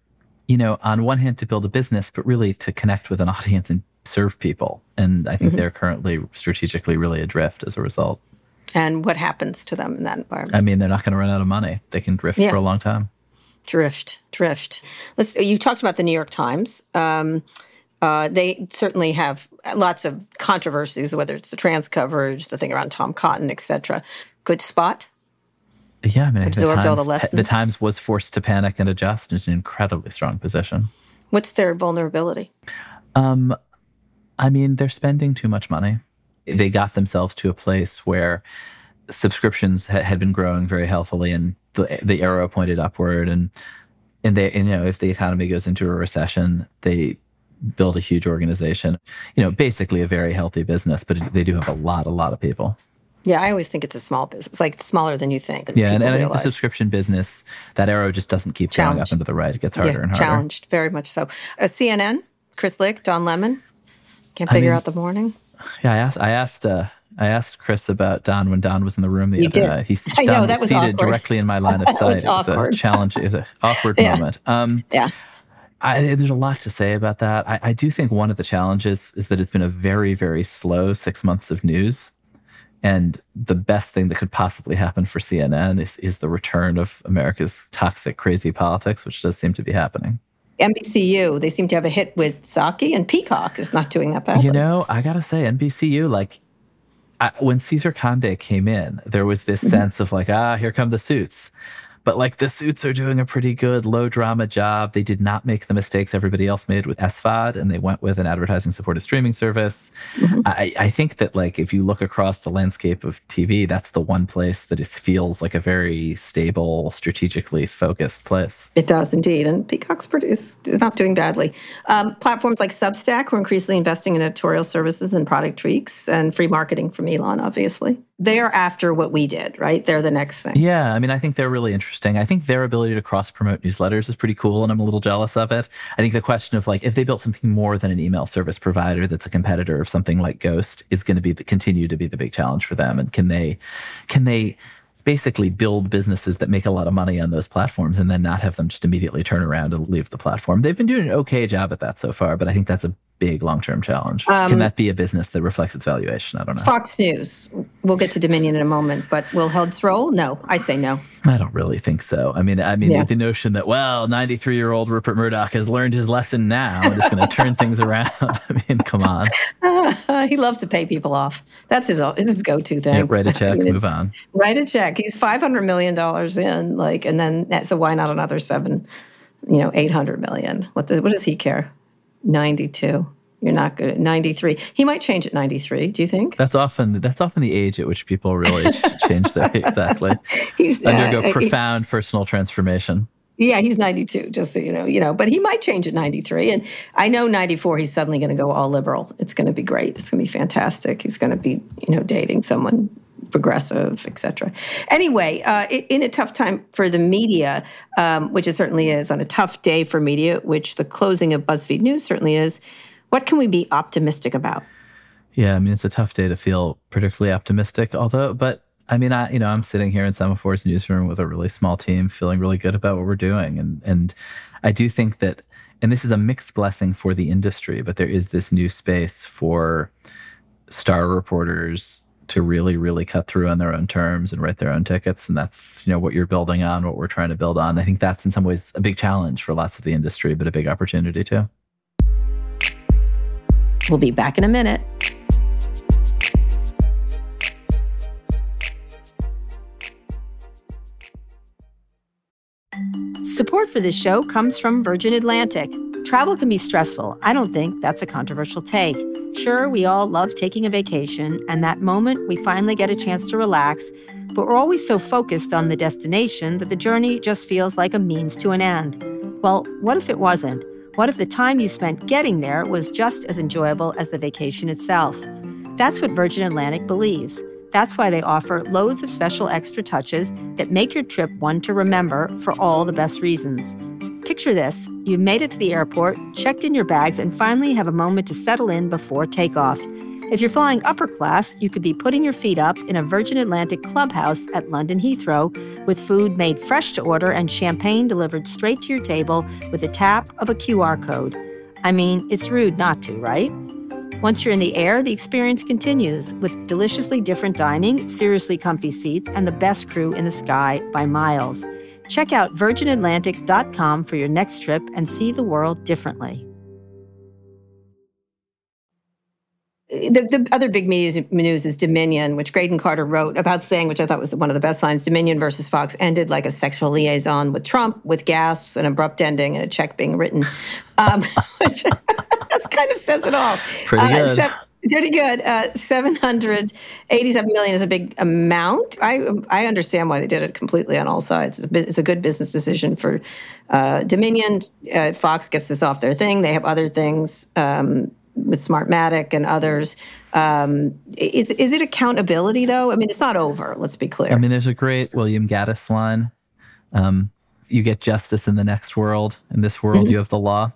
you know, on one hand to build a business, but really to connect with an audience and serve people. And I think mm-hmm. they're currently strategically really adrift as a result. And what happens to them in that environment? I mean, they're not going to run out of money. They can drift Yeah. for a long time. Drift drift let's you talked about the new york times um, uh, they certainly have lots of controversies whether it's the trans coverage the thing around tom cotton etc good spot Yeah, I mean, I the Absorbed all the Times, lessons. the Times was forced to panic and adjust. It's an incredibly strong position. what's their vulnerability Um, I mean, they're spending too much money. They got themselves to a place where subscriptions ha- had been growing very healthily, and the the arrow pointed upward. And and they, and, you know, if the economy goes into a recession, they build a huge organization. You know, basically a very healthy business, but they do have a lot, a lot of people. yeah i always think it's a small business like smaller than you think than Yeah, and, and I think the subscription business, that arrow just doesn't keep going up into the right. It gets harder yeah, and harder. challenged very much so uh, cnn chris licht don lemon can't figure mean, out the morning Yeah, I asked. I asked. Uh, I asked Chris about Don when Don was in the room the You other did. night. He's I know, that was seated awkward. directly in my line of sight. it was a challenge. It was an awkward Yeah. moment. Um, yeah I, there's a lot to say about that. I, I do think one of the challenges is that it's been a very, very slow six months of news. And the best thing that could possibly happen for CNN is, is the return of America's toxic, crazy politics, which does seem to be happening. NBCU, they seem to have a hit with Psaki, and Peacock is not doing that badly. You know, I gotta say, NBCU, like I, when Cesar Conde came in, there was this sense of like, ah, here come the suits. But like the suits are doing a pretty good low drama job. They did not make the mistakes everybody else made with SVOD, and they went with an advertising supported streaming service. I, I think that like if you look across the landscape of TV, that's the one place that is feels like a very stable, strategically focused place. It does indeed, and Peacock's pretty, is, not doing badly. Um, platforms like Substack were increasingly investing in editorial services and product tweaks and free marketing from Elon. Obviously, they are after what we did, right? They're the next thing. Yeah, I mean, I think they're really interesting. I think their ability to cross promote newsletters is pretty cool, and I'm a little jealous of it. I think the question of like if they built something more than an email service provider that's a competitor of something like Ghost is going to be the, continue to be the big challenge for them. And can they can they basically build businesses that make a lot of money on those platforms and then not have them just immediately turn around and leave the platform? They've been doing an okay job at that so far, but I think that's a big long term challenge. Um, can that be a business that reflects its valuation? I don't know. Fox News. We'll get to Dominion in a moment, but will Heads roll? No, I say no. I don't really think so. I mean, I mean, Yeah. the notion that well, ninety-three-year-old Rupert Murdoch has learned his lesson now and is going to turn things around. I mean, come on, he loves to pay people off. That's his his go-to thing. Yeah, write a check, I mean, move on. Write a check. He's five hundred million dollars in, like, and then so why not another seven? You know, eight hundred million. What the, what does he care? Ninety-two. You're not good at ninety-three. He might change at ninety-three. Do you think? That's often that's often the age at which people really change their exactly He's undergo uh, he- profound personal transformation. Yeah, he's 92, just so you know, you know, but he might change at 93. And I know 94, he's suddenly going to go all liberal. It's going to be great. It's going to be fantastic. He's going to be, you know, dating someone progressive, etc. Anyway, uh, in a tough time for the media, um, which it certainly is, on a tough day for media, which the closing of BuzzFeed News certainly is, what can we be optimistic about? Yeah, I mean it's a tough day to feel particularly optimistic. Although, but I mean, I you know I'm sitting here in Semafor's newsroom with a really small team, feeling really good about what we're doing, and and I do think that, and this is a mixed blessing for the industry, but there is this new space for star reporters to really really cut through on their own terms and write their own tickets, and that's you know what you're building on, what we're trying to build on. I think that's in some ways a big challenge for lots of the industry, but a big opportunity too. We'll be back in a minute. Support for this show comes from Virgin Atlantic. Travel can be stressful. I don't think that's a controversial take. Sure, we all love taking a vacation, and that moment we finally get a chance to relax, but we're always so focused on the destination that the journey just feels like a means to an end. Well, what if it wasn't? What if the time you spent getting there was just as enjoyable as the vacation itself? That's what Virgin Atlantic believes. That's why they offer loads of special extra touches that make your trip one to remember for all the best reasons. Picture this you've made it to the airport, checked in your bags, and finally have a moment to settle in before takeoff. If you're flying upper class, you could be putting your feet up in a Virgin Atlantic clubhouse at London Heathrow with food made fresh to order and champagne delivered straight to your table with a tap of a QR code. I mean, it's rude not to, right? Once you're in the air, the experience continues with deliciously different dining, seriously comfy seats, and the best crew in the sky by miles. Check out virginatlantic.com for your next trip and see the world differently. the, the other big news, news is Dominion, which Graydon Carter wrote about saying, which I thought was one of the best lines Dominion versus Fox ended like a sexual liaison with Trump, with gasps, an abrupt ending, and a check being written. Um, which that's kind of says it all. Pretty good. Uh, pretty good. Uh, 787 million is a big amount. I I understand why they did it completely on all sides. It's a, it's a good business decision for uh, Dominion. Uh, Fox gets this off their thing. They have other things. Um, with Smartmatic and others. Um, is is it accountability though? I mean, it's not over. Let's be clear. I mean, there's a great William Gaddis line. Um, you get justice in the next world. In this world, mm-hmm. you have the law.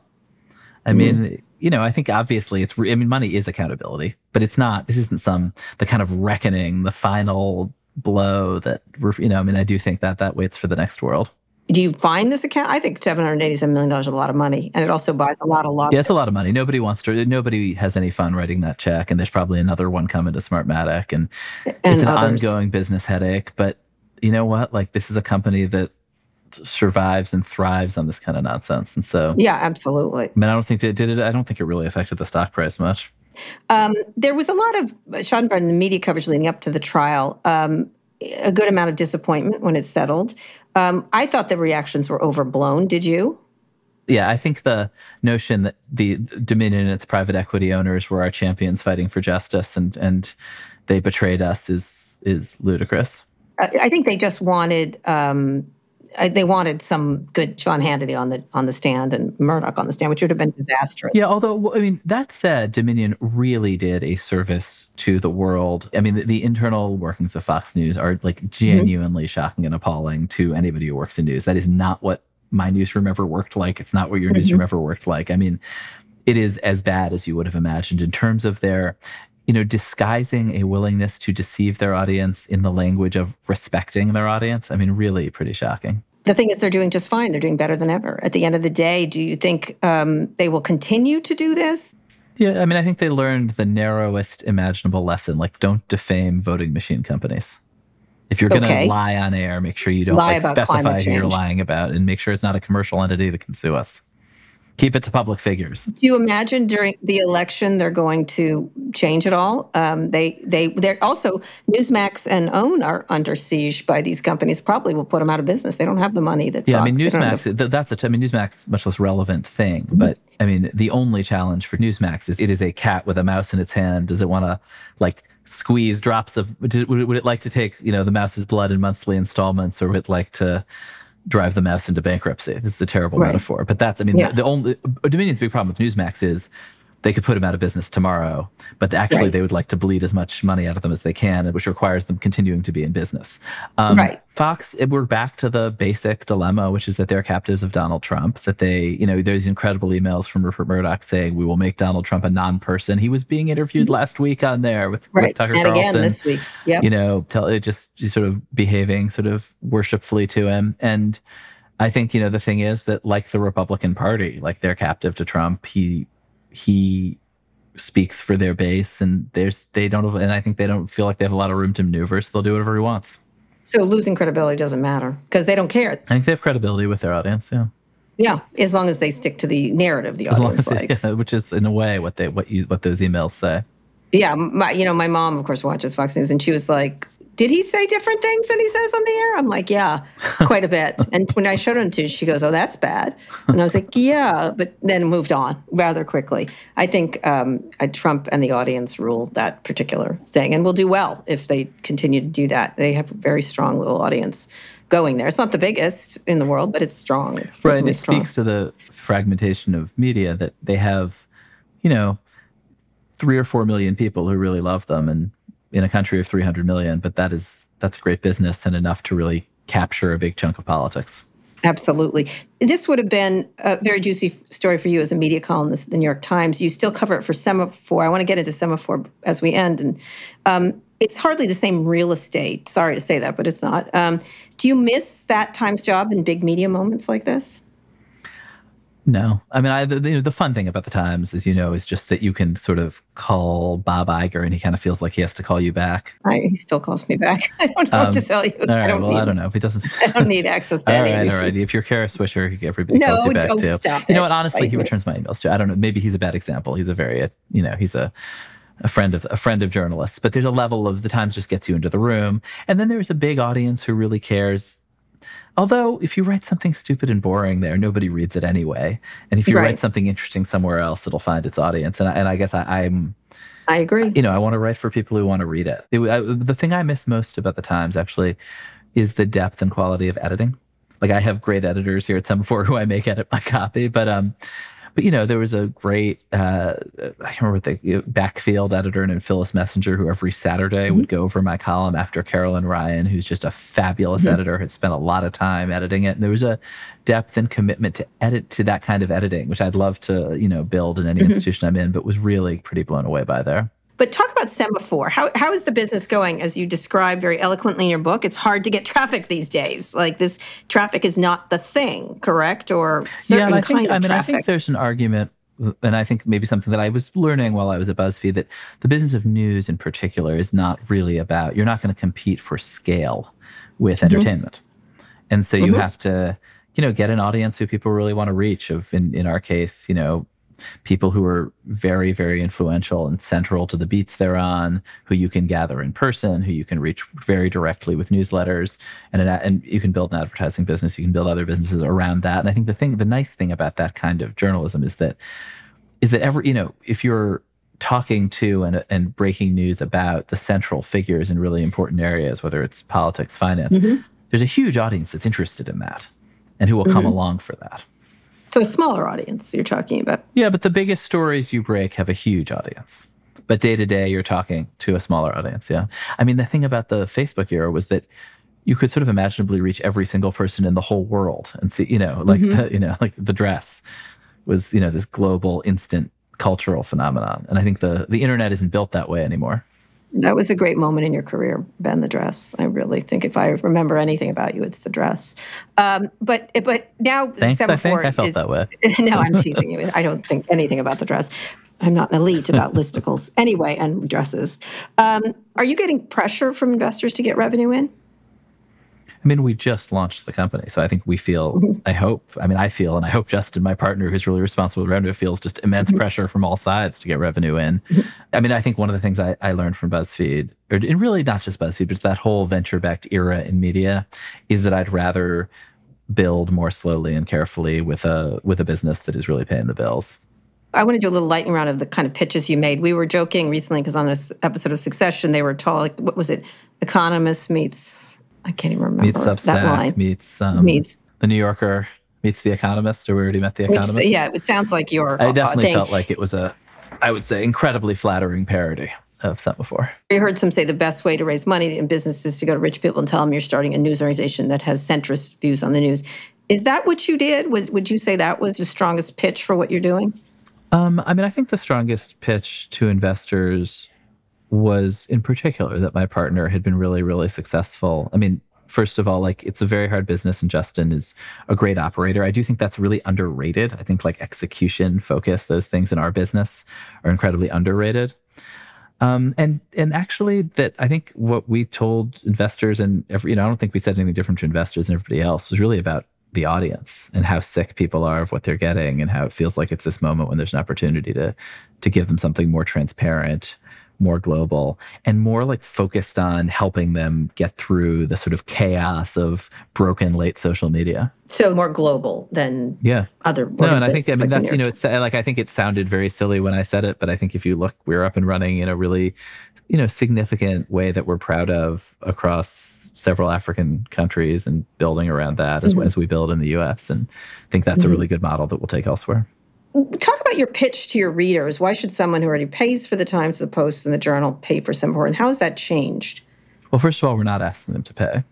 I mean, you know, I think obviously it's. I mean, money is accountability, but it's not. This isn't some the kind of reckoning, the final blow that we're. You know, I mean, I do think that that waits for the next world do you find this account? I think seven hundred eighty-seven million dollars is a lot of money, and it also buys a lot of law. Yeah, it's a lot of money. Nobody wants to. Nobody has any fun writing that check, and there's probably another one coming to Smartmatic, and, and it's an others. ongoing business headache. But you know what? Like this is a company that survives and thrives on this kind of nonsense, and so yeah, absolutely. I mean, I don't think it did it. I don't think it really affected the stock price much. Um, there was a lot of Schadenfreude in the media coverage leading up to the trial. Um, a good amount of disappointment when it settled. Um, I thought the reactions were overblown. Did you? Yeah, I think the notion that the Dominion and its private equity owners were our champions fighting for justice and and they betrayed us is is ludicrous. I think they just wanted um, they wanted some good Sean Hannity on the on the stand and Murdoch on the stand, which would have been disastrous. Yeah, although I mean that said, Dominion really did a service to the world. I mean, the, the internal workings of Fox News are like mm-hmm. genuinely mm-hmm. shocking and appalling to anybody who works in news. That is not what my newsroom ever worked like. It's not what your mm-hmm. newsroom ever worked like. I mean, it is as bad as you would have imagined in terms of their you know, disguising a willingness to deceive their audience in the language of respecting their audience. I mean, really pretty shocking. The thing is, they're doing just fine. They're doing better than ever. At the end of the day, do you think um, they will continue to do this? Yeah, I mean, I think they learned the narrowest imaginable lesson like, don't defame voting machine companies. If you're going to okay. lie on air, make sure you don't like, specify who you're lying about and make sure it's not a commercial entity that can sue us keep it to public figures. Do you imagine during the election they're going to change it all? Um, they they they're also Newsmax and OAN are under siege by these companies. Probably will put them out of business. They don't have the money that. Yeah, Fox, I mean Newsmax. The, that's a. I mean Newsmax much less relevant thing, mm-hmm. but I mean the only challenge for Newsmax is it is a cat with a mouse in its hand. Does it want to like? squeeze drops of would it, would it like to take you know the mouse's blood in monthly installments or would it like to drive the mouse into bankruptcy. This is a terrible right. metaphor, but that's I mean yeah. the, the, only Dominion's big problem with Newsmax is they could put them out of business tomorrow, but actually Right. they would like to bleed as much money out of them as they can, which requires them continuing to be in business. Um, Right. Fox, it- we're back to the basic dilemma, which is that they're captives of Donald Trump. That they, you know, there's incredible emails from Rupert Murdoch saying we will make Donald Trump a non-person. He was being interviewed last week on there with, with Mm-hmm. Right. Tucker and Carlson again this week. Yep. you know, tell it just just sort of behaving sort of worshipfully to him. And I think, you know, the thing is that like the Republican Party, like they're captive to Trump, he he speaks for their base and there's they don't and I think they don't feel like they have a lot of room to maneuver, so they'll do whatever he wants. So losing credibility doesn't matter because they don't care. I think they have credibility with their audience, yeah. Yeah, as long as they stick to the narrative the As audience as likes. yeah, which is in a way what they what you what those emails say. Yeah, my, you know, my mom, of course, watches Fox News, and she was like, "Did he say different things than he says on the air?" I'm like, "Yeah, quite a bit." and when I showed him to, she goes, "Oh, that's bad," and I was like, "Yeah," but then moved on rather quickly. I think um, uh, Trump and the audience rule that particular thing, and will do well if they continue to do that. They have a very strong little audience going there. It's not the biggest in the world, but it's strong. It's Right. And it strong. speaks to the fragmentation of media that they have, you know, three or four million people who really love them and in a country of 300 million, but that is, that's great business and enough to really capture a big chunk of politics. Absolutely. This would have been a very juicy story for you as a media columnist at the New York Times. You still cover it for Semafor. I want to get into Semafor as we end. And um, it's hardly the same real estate. Sorry to say that, but it's not. Um, do you miss that Times job in big media moments like this? No, I mean, I, the, the the fun thing about the Times, as you know, is just that you can sort of call Bob Iger and he kind of feels like he has to call you back. I, he still calls me back. I don't know what to tell you. Um, All I don't Well, need, I don't know if he doesn't. I don't need access to All any right, all right. If you're Kara Swisher, everybody No, calls you back too. stop you know what? Honestly, he Right. returns my emails too. I don't know. Maybe he's a bad example. He's a very, uh, you know, he's a a friend of a friend of journalists. But there's a level of the Times just gets you into the room, and then there's a big audience who really cares. Although, if you write something stupid and boring there, nobody reads it anyway. And if you Right. write something interesting somewhere else, it'll find its audience. And I, and I guess I, I'm I agree. you know, I want to write for people who want to read it. It- I- the thing I miss most about the Times actually is the depth and quality of editing. Like I have great editors here at Semafor who I make edit my copy, but um, but you know, there was a great uh, I can't remember the uh, backfield editor named Phyllis Messenger who every Saturday mm-hmm. would go over my column after Carolyn Ryan, who's just a fabulous mm-hmm. editor, had spent a lot of time editing it. And there was a depth and commitment to edit to that kind of editing, which I'd love to you know build in any mm-hmm. institution I'm in, but was really pretty blown away by there. But talk about Semafor. How, how is the business going? As you describe very eloquently in your book, it's hard to get traffic these days. Like this traffic is not the thing, correct? Or yeah, and I think I mean I think there's an argument, and I think maybe something that I was learning while I was at BuzzFeed that the business of news in particular is not really about. You're not going to compete for scale with Mm-hmm. entertainment, and so you have to, you know, get an audience who people really want to reach. Of in in our case, you know. People who are very, very influential and central to the beats they're on, who you can gather in person, who you can reach very directly with newsletters, and an, and you can build an advertising business. You can build other businesses around that. And I think the thing, the nice thing about that kind of journalism is that is that every you know if you're talking to and, and breaking news about the central figures in really important areas, whether it's politics, finance, mm-hmm. there's a huge audience that's interested in that and who will come mm-hmm. along for that. So a smaller audience you're talking about. Yeah, but the biggest stories you break have a huge audience. But day to day, you're talking to a smaller audience. Yeah. I mean, the thing about the Facebook era was that you could sort of imaginably reach every single person in the whole world and see, you know, like mm-hmm. the, you know, like the dress was, you know, this global instant cultural phenomenon. And I think the the internet isn't built that way anymore. That was a great moment in your career, Ben. The dress. I really think if I remember anything about you, it's the dress. Um, but but now Thanks, I think. I felt is- that way. no, I'm teasing you. I don't think anything about the dress. I'm not an elite about listicles anyway and dresses. Um, are you getting pressure from investors to get revenue in? I mean, we just launched the company. So I think we feel, mm-hmm. I hope, I mean, I feel, and I hope Justin, my partner, who's really responsible with revenue, feels just immense mm-hmm. pressure from all sides to get revenue in. Mm-hmm. I mean, I think one of the things I, I learned from BuzzFeed, or and really not just BuzzFeed, but that whole venture backed era in media, is that I'd rather build more slowly and carefully with a with a business that is really paying the bills. I want to do a little lightning round of the kind of pitches you made. We were joking recently because on this episode of Succession, they were tall. What was it? Economist meets. I can't even remember Meets that line. Substack, meets um, Meets- the New Yorker, meets the Economist, or we already met the Which, Economist. yeah, it sounds like your I uh, definitely thing. felt like it was a I would say, incredibly flattering parody of Semafor. We heard some say the best way to raise money in business is to go to rich people and tell them you're starting a news organization that has centrist views on the news. Is that what you did? Was would you say that was the strongest pitch for what you're doing? Um, I mean, I think the strongest pitch to investors was, in particular, that my partner had been really, really successful. I mean, first of all, like it's a very hard business, and Justin is a great operator. I do think that's really underrated. I think like execution, focus, those things in our business are incredibly underrated. Um, and and actually, that I think what we told investors and every, you know, I don't think we said anything different to investors and everybody else was really about the audience and how sick people are of what they're getting and how it feels like it's this moment when there's an opportunity to to give them something more transparent more global and more like focused on helping them get through the sort of chaos of broken late social media. So more global than yeah other. No, and I think I mean like that's you know it's like I think it sounded very silly when I said it, but I think if you look, we're up and running in a really you know significant way that we're proud of across several African countries and building around that as, mm-hmm. as we build in the U.S. and I think that's mm-hmm. a really good model that we'll take elsewhere. Talk about your pitch to your readers. Why should someone who already pays for the Times, the Post, and the Journal pay for Semafor? And how has that changed? Well, first of all, we're not asking them to pay.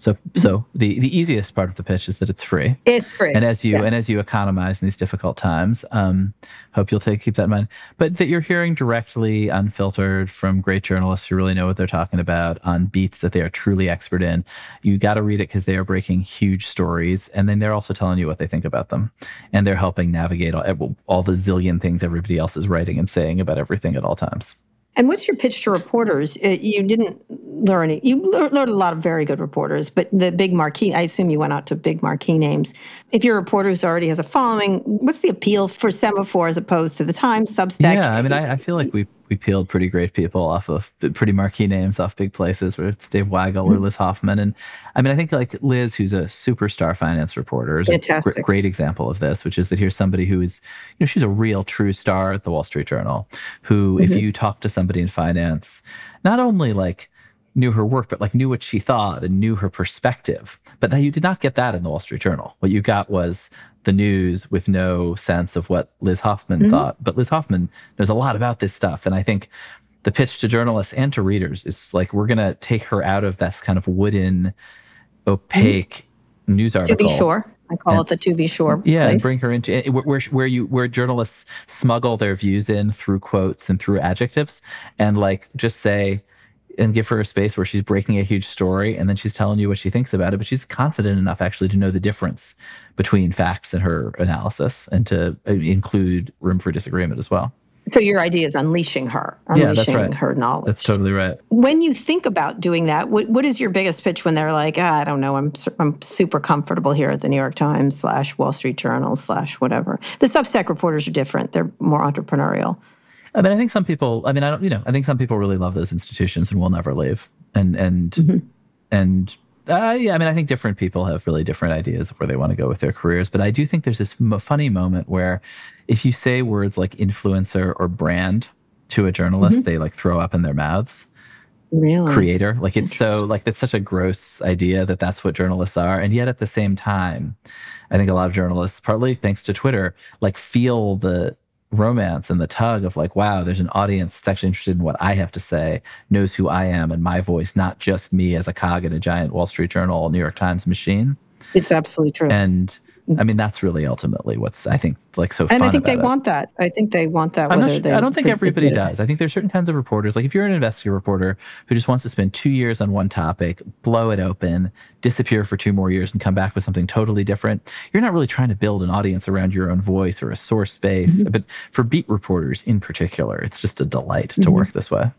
So, so the, the easiest part of the pitch is that it's free. It's free. And as you yeah. and as you economize in these difficult times, um, hope you'll take keep that in mind. But that you're hearing directly, unfiltered from great journalists who really know what they're talking about on beats that they are truly expert in. You got to read it because they are breaking huge stories, and then they're also telling you what they think about them, and they're helping navigate all, all the zillion things everybody else is writing and saying about everything at all times. And what's your pitch to reporters? Uh, you didn't learn it. You learned a lot of very good reporters, but the big marquee, I assume you went out to big marquee names. If you're reporter who already has a following, what's the appeal for Semafor as opposed to the Times, Substack? Yeah, I mean, I, I feel like we we peeled pretty great people off of pretty marquee names off big places where it's Dave Weigel or mm-hmm. Liz Hoffman. And I mean, I think like Liz, who's a superstar finance reporter, is Fantastic. a gr- great example of this, which is that here's somebody who is, you know, she's a real true star at the Wall Street Journal, who, mm-hmm. if you talk to somebody in finance, not only like knew her work, but like knew what she thought and knew her perspective. But that you did not get that in the Wall Street Journal. What you got was the news with no sense of what Liz Hoffman mm-hmm. thought. But Liz Hoffman knows a lot about this stuff. And I think the pitch to journalists and to readers is like we're gonna take her out of this kind of wooden, opaque mm-hmm. news article. To be sure. I call and, it the to be sure. Yeah, place. and bring her into where where you where journalists smuggle their views in through quotes and through adjectives, and like just say, and give her a space where she's breaking a huge story and then she's telling you what she thinks about it but she's confident enough actually to know the difference between facts and her analysis and to uh, include room for disagreement as well. So your idea is unleashing her unleashing yeah, that's right. her knowledge. That's totally right. When you think about doing that what, what is your biggest pitch when they're like ah, i don't know I'm, I'm super comfortable here at the new york times slash wall street journal slash whatever. The substack reporters are different. They're more entrepreneurial I mean, I think some people. I mean, I don't. You know, I think some people really love those institutions and will never leave. And and mm-hmm. and uh, yeah, I mean, I think different people have really different ideas of where they want to go with their careers. But I do think there's this m- funny moment where, if you say words like influencer or brand to a journalist, mm-hmm. they like throw up in their mouths. Really? Creator, like it's so like it's such a gross idea that that's what journalists are, and yet at the same time, I think a lot of journalists, partly thanks to Twitter, like feel the romance and the tug of like, wow, there's an audience that's actually interested in what I have to say, knows who I am and my voice, not just me as a cog in a giant Wall Street Journal, New York Times machine. It's absolutely true. And I mean, that's really ultimately what's I think like so. And I think they it. want that. I think they want that. I'm not sure, I don't think everybody does. I think there's certain kinds of reporters. Like if you're an investigative reporter who just wants to spend two years on one topic, blow it open, disappear for two more years, and come back with something totally different, you're not really trying to build an audience around your own voice or a source space. Mm-hmm. But for beat reporters in particular, it's just a delight to mm-hmm. work this way.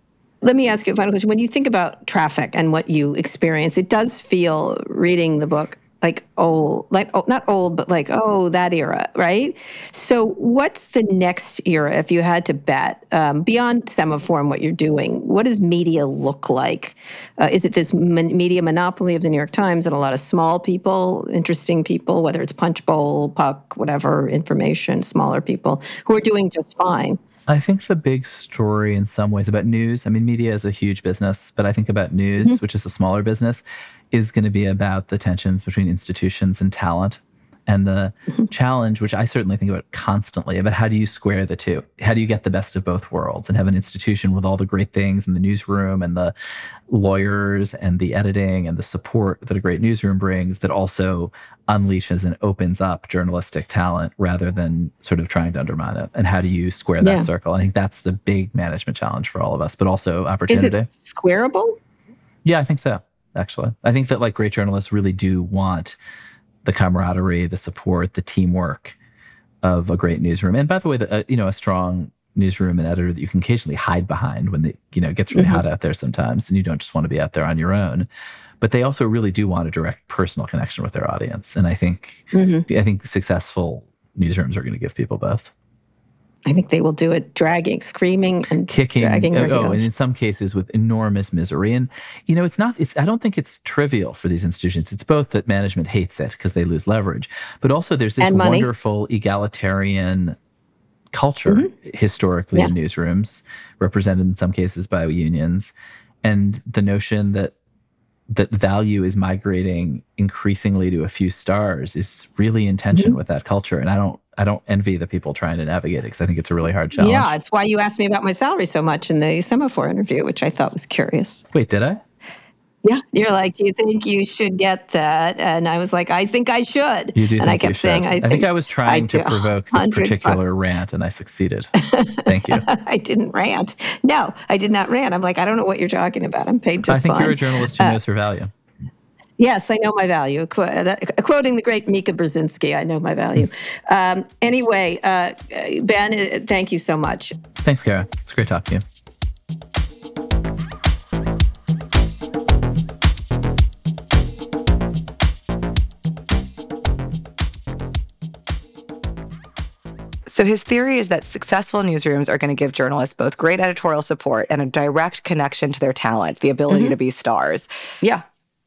Let me ask you a final question. When you think about traffic and what you experience, it does feel reading the book like old, like oh, not old, but like oh that era, right? So what's the next era if you had to bet um, beyond Semafor and what you're doing? What does media look like? Uh, is it this media monopoly of the New York Times and a lot of small people, interesting people, whether it's Punchbowl, Puck, whatever, information, smaller people who are doing just fine? I think the big story in some ways about news, I mean, media is a huge business, but I think about news, mm-hmm. which is a smaller business, is going to be about the tensions between institutions and talent And the mm-hmm. challenge, which I certainly think about constantly, about how do you square the two? How do you get the best of both worlds and have an institution with all the great things in the newsroom and the lawyers and the editing and the support that a great newsroom brings that also unleashes and opens up journalistic talent rather than sort of trying to undermine it? And how do you square that Yeah. circle? I think that's the big management challenge for all of us, but also opportunity Is it squareable? Yeah, I think so. Actually, I think that like great journalists really do want the camaraderie, the support, the teamwork of a great newsroom. And by the way, the, uh, you know, a strong newsroom and editor that you can occasionally hide behind when the you know it gets really hot out there sometimes, and you don't just want to be out there on your own. But they also really do want a direct personal connection with their audience, and I think I think successful newsrooms are going to give people both. I think they will do it dragging, screaming, and kicking dragging oh, and in some cases with enormous misery. And you know it's not it's i don't think it's trivial for these institutions. It's both that management hates it because they lose leverage but also there's this wonderful egalitarian culture mm-hmm. historically in newsrooms represented in some cases by unions. And the notion that that value is migrating increasingly to a few stars is really in tension mm-hmm. with that culture. And i don't i don't envy the people trying to navigate it because i think it's a really hard challenge Yeah, it's why you asked me about my salary so much in the Semafor interview, which I thought was curious. wait did i Yeah, you're like, do you think you should get that? And I was like, I think I should. You do and think I kept saying, I, I think I was trying to provoke this 100 particular rant, and I succeeded. Thank you. I didn't rant. No, I did not rant. I'm like, I don't know what you're talking about. I'm paid just I think fine. you're a journalist who uh, knows her value. Yes, I know my value. Qu- that- Quoting the great Mika Brzezinski, I know my value. Um, anyway, uh, Ben, uh, thank you so much. Thanks, Kara. It's great talking to you. So his theory is that successful newsrooms are going to give journalists both great editorial support and a direct connection to their talent, the ability to be stars. Yeah.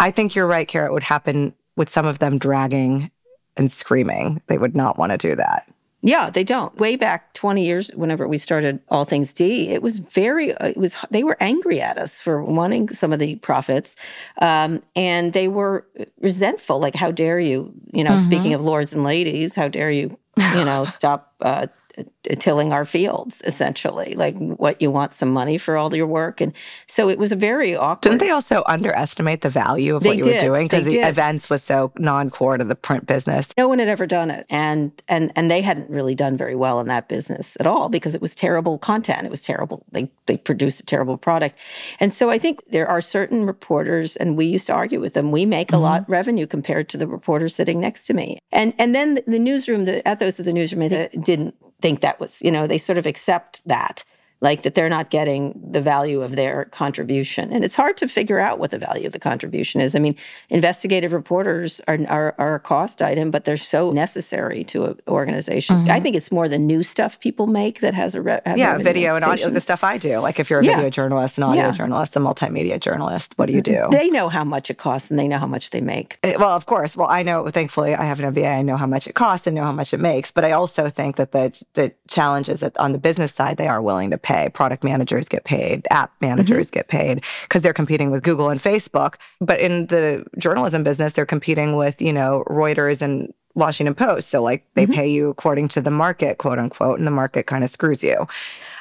I think you're right, Kara. It would happen with some of them dragging and screaming. They would not want to do that. Yeah, they don't. Way back 20 years, whenever we started All Things D, it was very, uh, it was, they were angry at us for wanting some of the profits. Um, and they were resentful. Like, how dare you, you know, speaking of lords and ladies, how dare you, you know, stop uh, Uh, tilling our fields, essentially. Like, what, you want some money for all your work? And so it was a very awkward. Didn't they also underestimate the value of They what you did. were doing? Because the did. events was so non-core to the print business. no one had ever done it and and and they hadn't really done very well in that business at all because it was terrible content it was terrible they they produced a terrible product and so i think there are certain reporters and we used to argue with them we make a lot mm-hmm. revenue compared to the reporter sitting next to me and and then the, newsroom the ethos of the newsroom didn't think that was you know they sort of accept that like that they're not getting the value of their contribution. And it's hard to figure out what the value of the contribution is. I mean, investigative reporters are, are, are a cost item, but they're so necessary to an organization. I think it's more the new stuff people make that has a re- have Yeah, video and audio, the stuff I do. Like if you're a Yeah. video journalist, an audio Yeah. journalist, a multimedia journalist, what do you do? They know how much it costs and they know how much they make. Eh, Well, of course. Well, I know. Thankfully, I have an MBA. I know how much it costs and know how much it makes. But I also think that the the challenge is that on the business side, they are willing to pay. Product managers get paid. App managers mm-hmm. get paid because they're competing with Google and Facebook. But in the journalism business, they're competing with you know Reuters and Washington Post. So like they mm-hmm. pay you according to the market, quote unquote, and the market kind of screws you.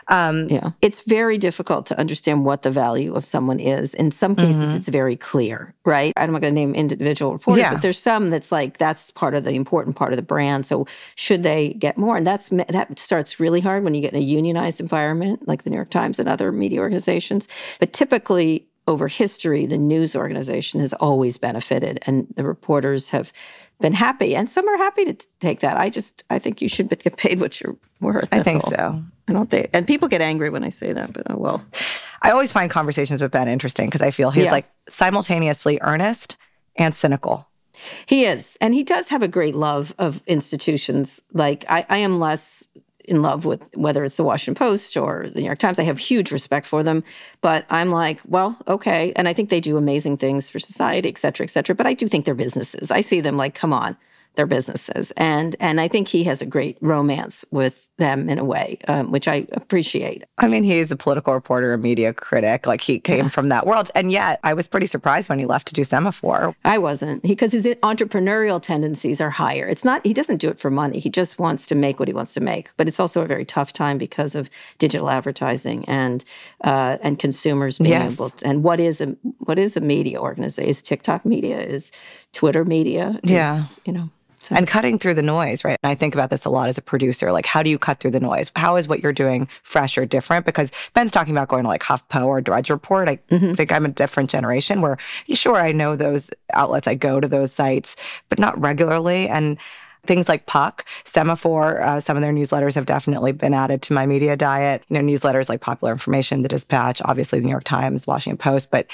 Um, Yeah. It's very difficult to understand what the value of someone is. In some cases, it's very clear, right? I'm not going to name individual reporters, Yeah. but there's some that's like, that's part of the important part of the brand. So should they get more? And that's that starts really hard when you get in a unionized environment like the New York Times and other media organizations. But typically, over history, the news organization has always benefited, and the reporters have been happy, and some are happy to t- take that. I just, I think you should get paid what you're worth. I think all. so. I don't think, and people get angry when I say that, but oh well. I always find conversations with Ben interesting because I feel he's Yeah. like simultaneously earnest and cynical. He is, and he does have a great love of institutions. Like I, I am less in love with whether it's the Washington Post or the New York Times. I have huge respect for them, but I'm like, well, okay, and I think they do amazing things for society, et cetera, et cetera. But I do think they're businesses. I see them like, come on. they're businesses. And and I think he has a great romance with them in a way, um, which I appreciate. I mean, he's a political reporter, a media critic. Like he came from that world, and yet I was pretty surprised when he left to do Semafor. I wasn't because his entrepreneurial tendencies are higher. It's not he doesn't do it for money. He just wants to make what he wants to make. But it's also a very tough time because of digital advertising and uh, and consumers being yes. able. To, and what is a what is a media organization? Is TikTok media? Is Twitter media? Is, yeah, you know. So. And cutting through the noise, right? And I think about this a lot as a producer. Like, how do you cut through the noise? How is what you're doing fresh or different? Because Ben's talking about going to like HuffPo or Drudge Report. I mm-hmm. think I'm a different generation where, sure, I know those outlets. I go to those sites, but not regularly. And things like Puck, Semafor, uh, some of their newsletters have definitely been added to my media diet. You know, newsletters like Popular Information, The Dispatch, obviously the New York Times, Washington Post, but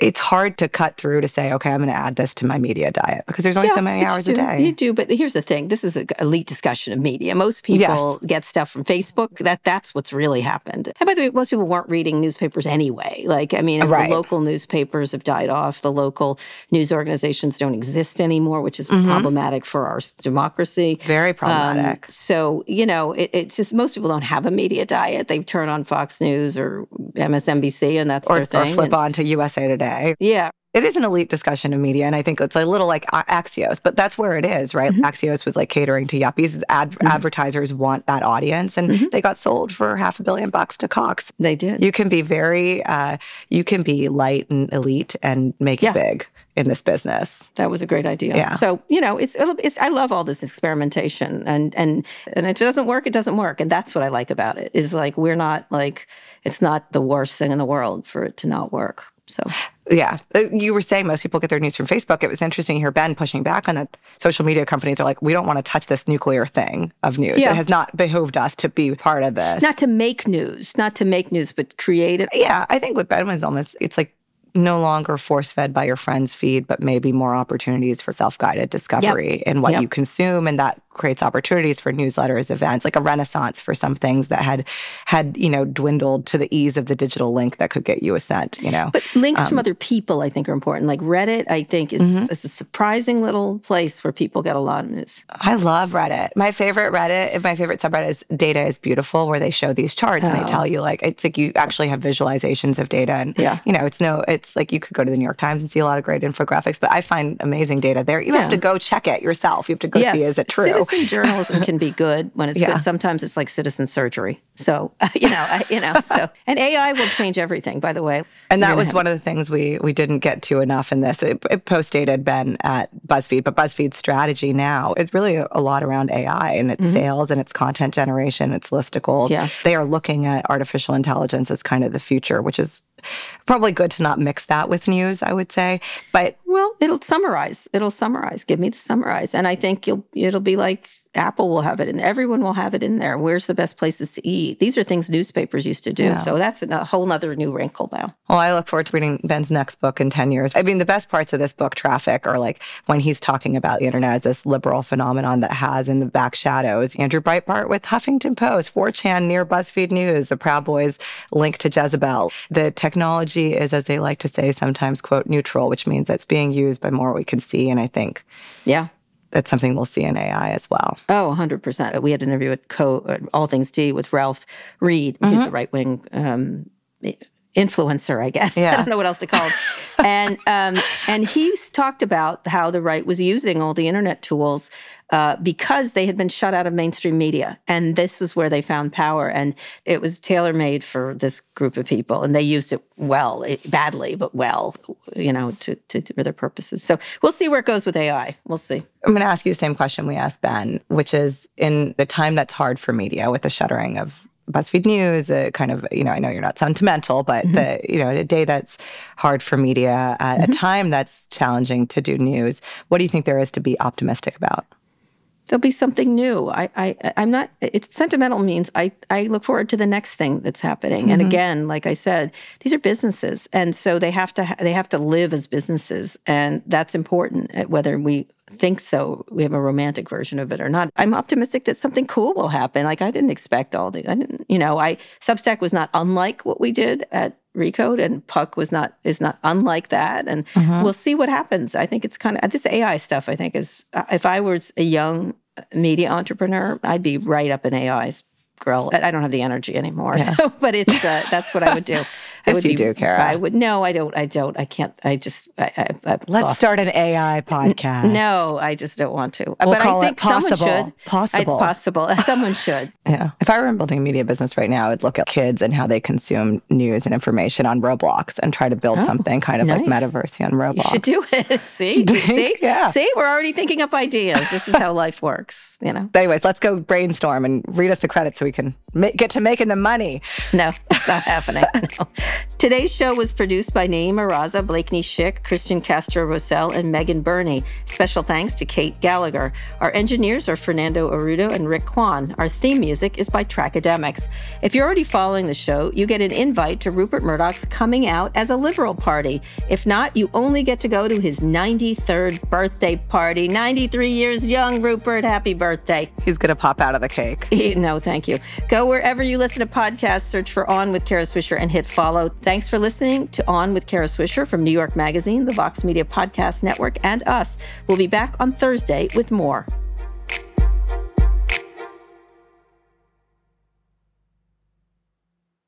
it's hard to cut through to say, okay, I'm going to add this to my media diet because there's only yeah, so many hours a day. You do, but here's the thing: this is an elite discussion of media. Most people yes. get stuff from Facebook. That that's what's really happened. And by the way, most people weren't reading newspapers anyway. Like, I mean, right. the local newspapers have died off. The local news organizations don't exist anymore, which is mm-hmm. problematic for our democracy. Very problematic. Um, so you know, it, it's just most people don't have a media diet. They turn on Fox News or MSNBC, and that's or, their thing. Or flip and, on to USA Today today. Yeah. It is an elite discussion of media, and I think it's a little like Axios, but that's where it is, right? Mm-hmm. Axios was like catering to yuppies. Ad- mm-hmm. Advertisers want that audience, and mm-hmm. they got sold for half a billion bucks to Cox. They did. You can be very, uh, you can be light and elite and make yeah. it big in this business. That was a great idea. Yeah. So you know, it's, it's I love all this experimentation, and and and if it doesn't work, it doesn't work, and that's what I like about it. Is like we're not like it's not the worst thing in the world for it to not work. So yeah, uh, you were saying most people get their news from Facebook. It was interesting to hear Ben pushing back on that. Social media companies are like, we don't want to touch this nuclear thing of news. Yeah. It has not behooved us to be part of this. Not to make news, not to make news, but create it. Yeah, I think what Ben was almost, it's like no longer force fed by your friend's feed, but maybe more opportunities for self guided discovery yep. in what yep. you consume. And that creates opportunities for newsletters, events, like a renaissance for some things that had had, you know, dwindled to the ease of the digital link that could get you a cent, you know. But links um, from other people I think are important. Like Reddit, I think is, mm-hmm. is a surprising little place where people get a lot of news. I love Reddit. My favorite Reddit, my favorite subreddit is Data is Beautiful, where they show these charts oh. and they tell oh. you like it's like you actually have visualizations of data and yeah. you know, it's no it's like you could go to the New York Times and see a lot of great infographics, but I find amazing data there. You yeah. have to go check it yourself. You have to go yes. see is it true? Citizen journalism can be good when it's yeah. good. Sometimes it's like citizen surgery. So you know, I, you know. So and AI will change everything. By the way, and that was have... one of the things we we didn't get to enough in this. It, it postdated Ben at BuzzFeed, but BuzzFeed's strategy now is really a, a lot around AI and its mm-hmm. sales and its content generation, its listicles. Yeah. They are looking at artificial intelligence as kind of the future, which is probably good to not mix that with news, I would say. But well, it'll summarize. It'll summarize. Give me the summarize, and I think you'll. It'll be like Apple will have it in. Everyone will have it in there. Where's the best places to eat? These are things newspapers used to do. Yeah. So that's a whole other new wrinkle now. Well, I look forward to reading Ben's next book in ten years. I mean, the best parts of this book, Traffic, are like when he's talking about the internet as this liberal phenomenon that has in the back shadows Andrew Breitbart with Huffington Post, 4chan near BuzzFeed News, the Proud Boys link to Jezebel. The technology is, as they like to say, sometimes quote neutral, which means it's being used by more we can see. And I think, yeah, that's something we'll see in AI as well. Oh, 100%. We had an interview at Co- All Things D with Ralph Reed, mm-hmm. who's a right wing um, influencer, I guess. Yeah. I don't know what else to call it. and um, and he's talked about how the right was using all the internet tools uh, because they had been shut out of mainstream media, and this is where they found power. And it was tailor made for this group of people, and they used it well, it, badly, but well, you know, to, to, to their purposes. So we'll see where it goes with AI. We'll see. I'm going to ask you the same question we asked Ben, which is in the time that's hard for media with the shuttering of BuzzFeed News, a kind of, you know, I know you're not sentimental, but mm-hmm. the, you know, a day that's hard for media at mm-hmm. a time that's challenging to do news. What do you think there is to be optimistic about? There'll be something new. I, I, I'm not. It's sentimental means I, I look forward to the next thing that's happening. Mm-hmm. And again, like I said, these are businesses, and so they have to they have to live as businesses, and that's important. Whether we think so. We have a romantic version of it or not. I'm optimistic that something cool will happen. Like I didn't expect all the, I didn't, you know, I Substack was not unlike what we did at recode, and Puck was not is not unlike that. And mm-hmm. we'll see what happens. I think it's kind of this AI stuff. I think is if I was a young media entrepreneur, I'd be right up in AI's grill. I don't have the energy anymore, so but it's uh, that's what I would do. I would you be- do, Kara. I would no, I don't. I don't. I can't. I just. I, I, Let's lost- start an AI podcast. No, I just don't want to. We'll but I think someone possible. should. Possible. I, possible. Someone should. Yeah. If I were in building a media business right now, I'd look at kids and how they consume news and information on Roblox and try to build something kind of like Oh, metaverse on Roblox. You should do it. See, see, Yeah. see. We're already thinking up ideas. This is how life works. You know. Anyways, let's go brainstorm and read us the credits so we can ma- get to making the money. No, it's not happening. No. Today's show was produced by Nayeema Raza, Blakeney Schick, Christian Castro Rosell, and Megan Burney. Special thanks to Kate Gallagher. Our engineers are Fernando Arruda and Rick Kwan. Our theme music is by Trackademics. If you're already following the show, you get an invite to Rupert Murdoch's coming out as a liberal party. If not, you only get to go to his 93rd birthday party. 93 years young, Rupert. Happy birthday. He's going to pop out of the cake. No, thank you. Go wherever you listen to podcasts, search for On with Kara Swisher and hit follow. Thanks for listening to On with Kara Swisher from New York Magazine, the Vox Media Podcast Network, and us. We'll be back on Thursday with more.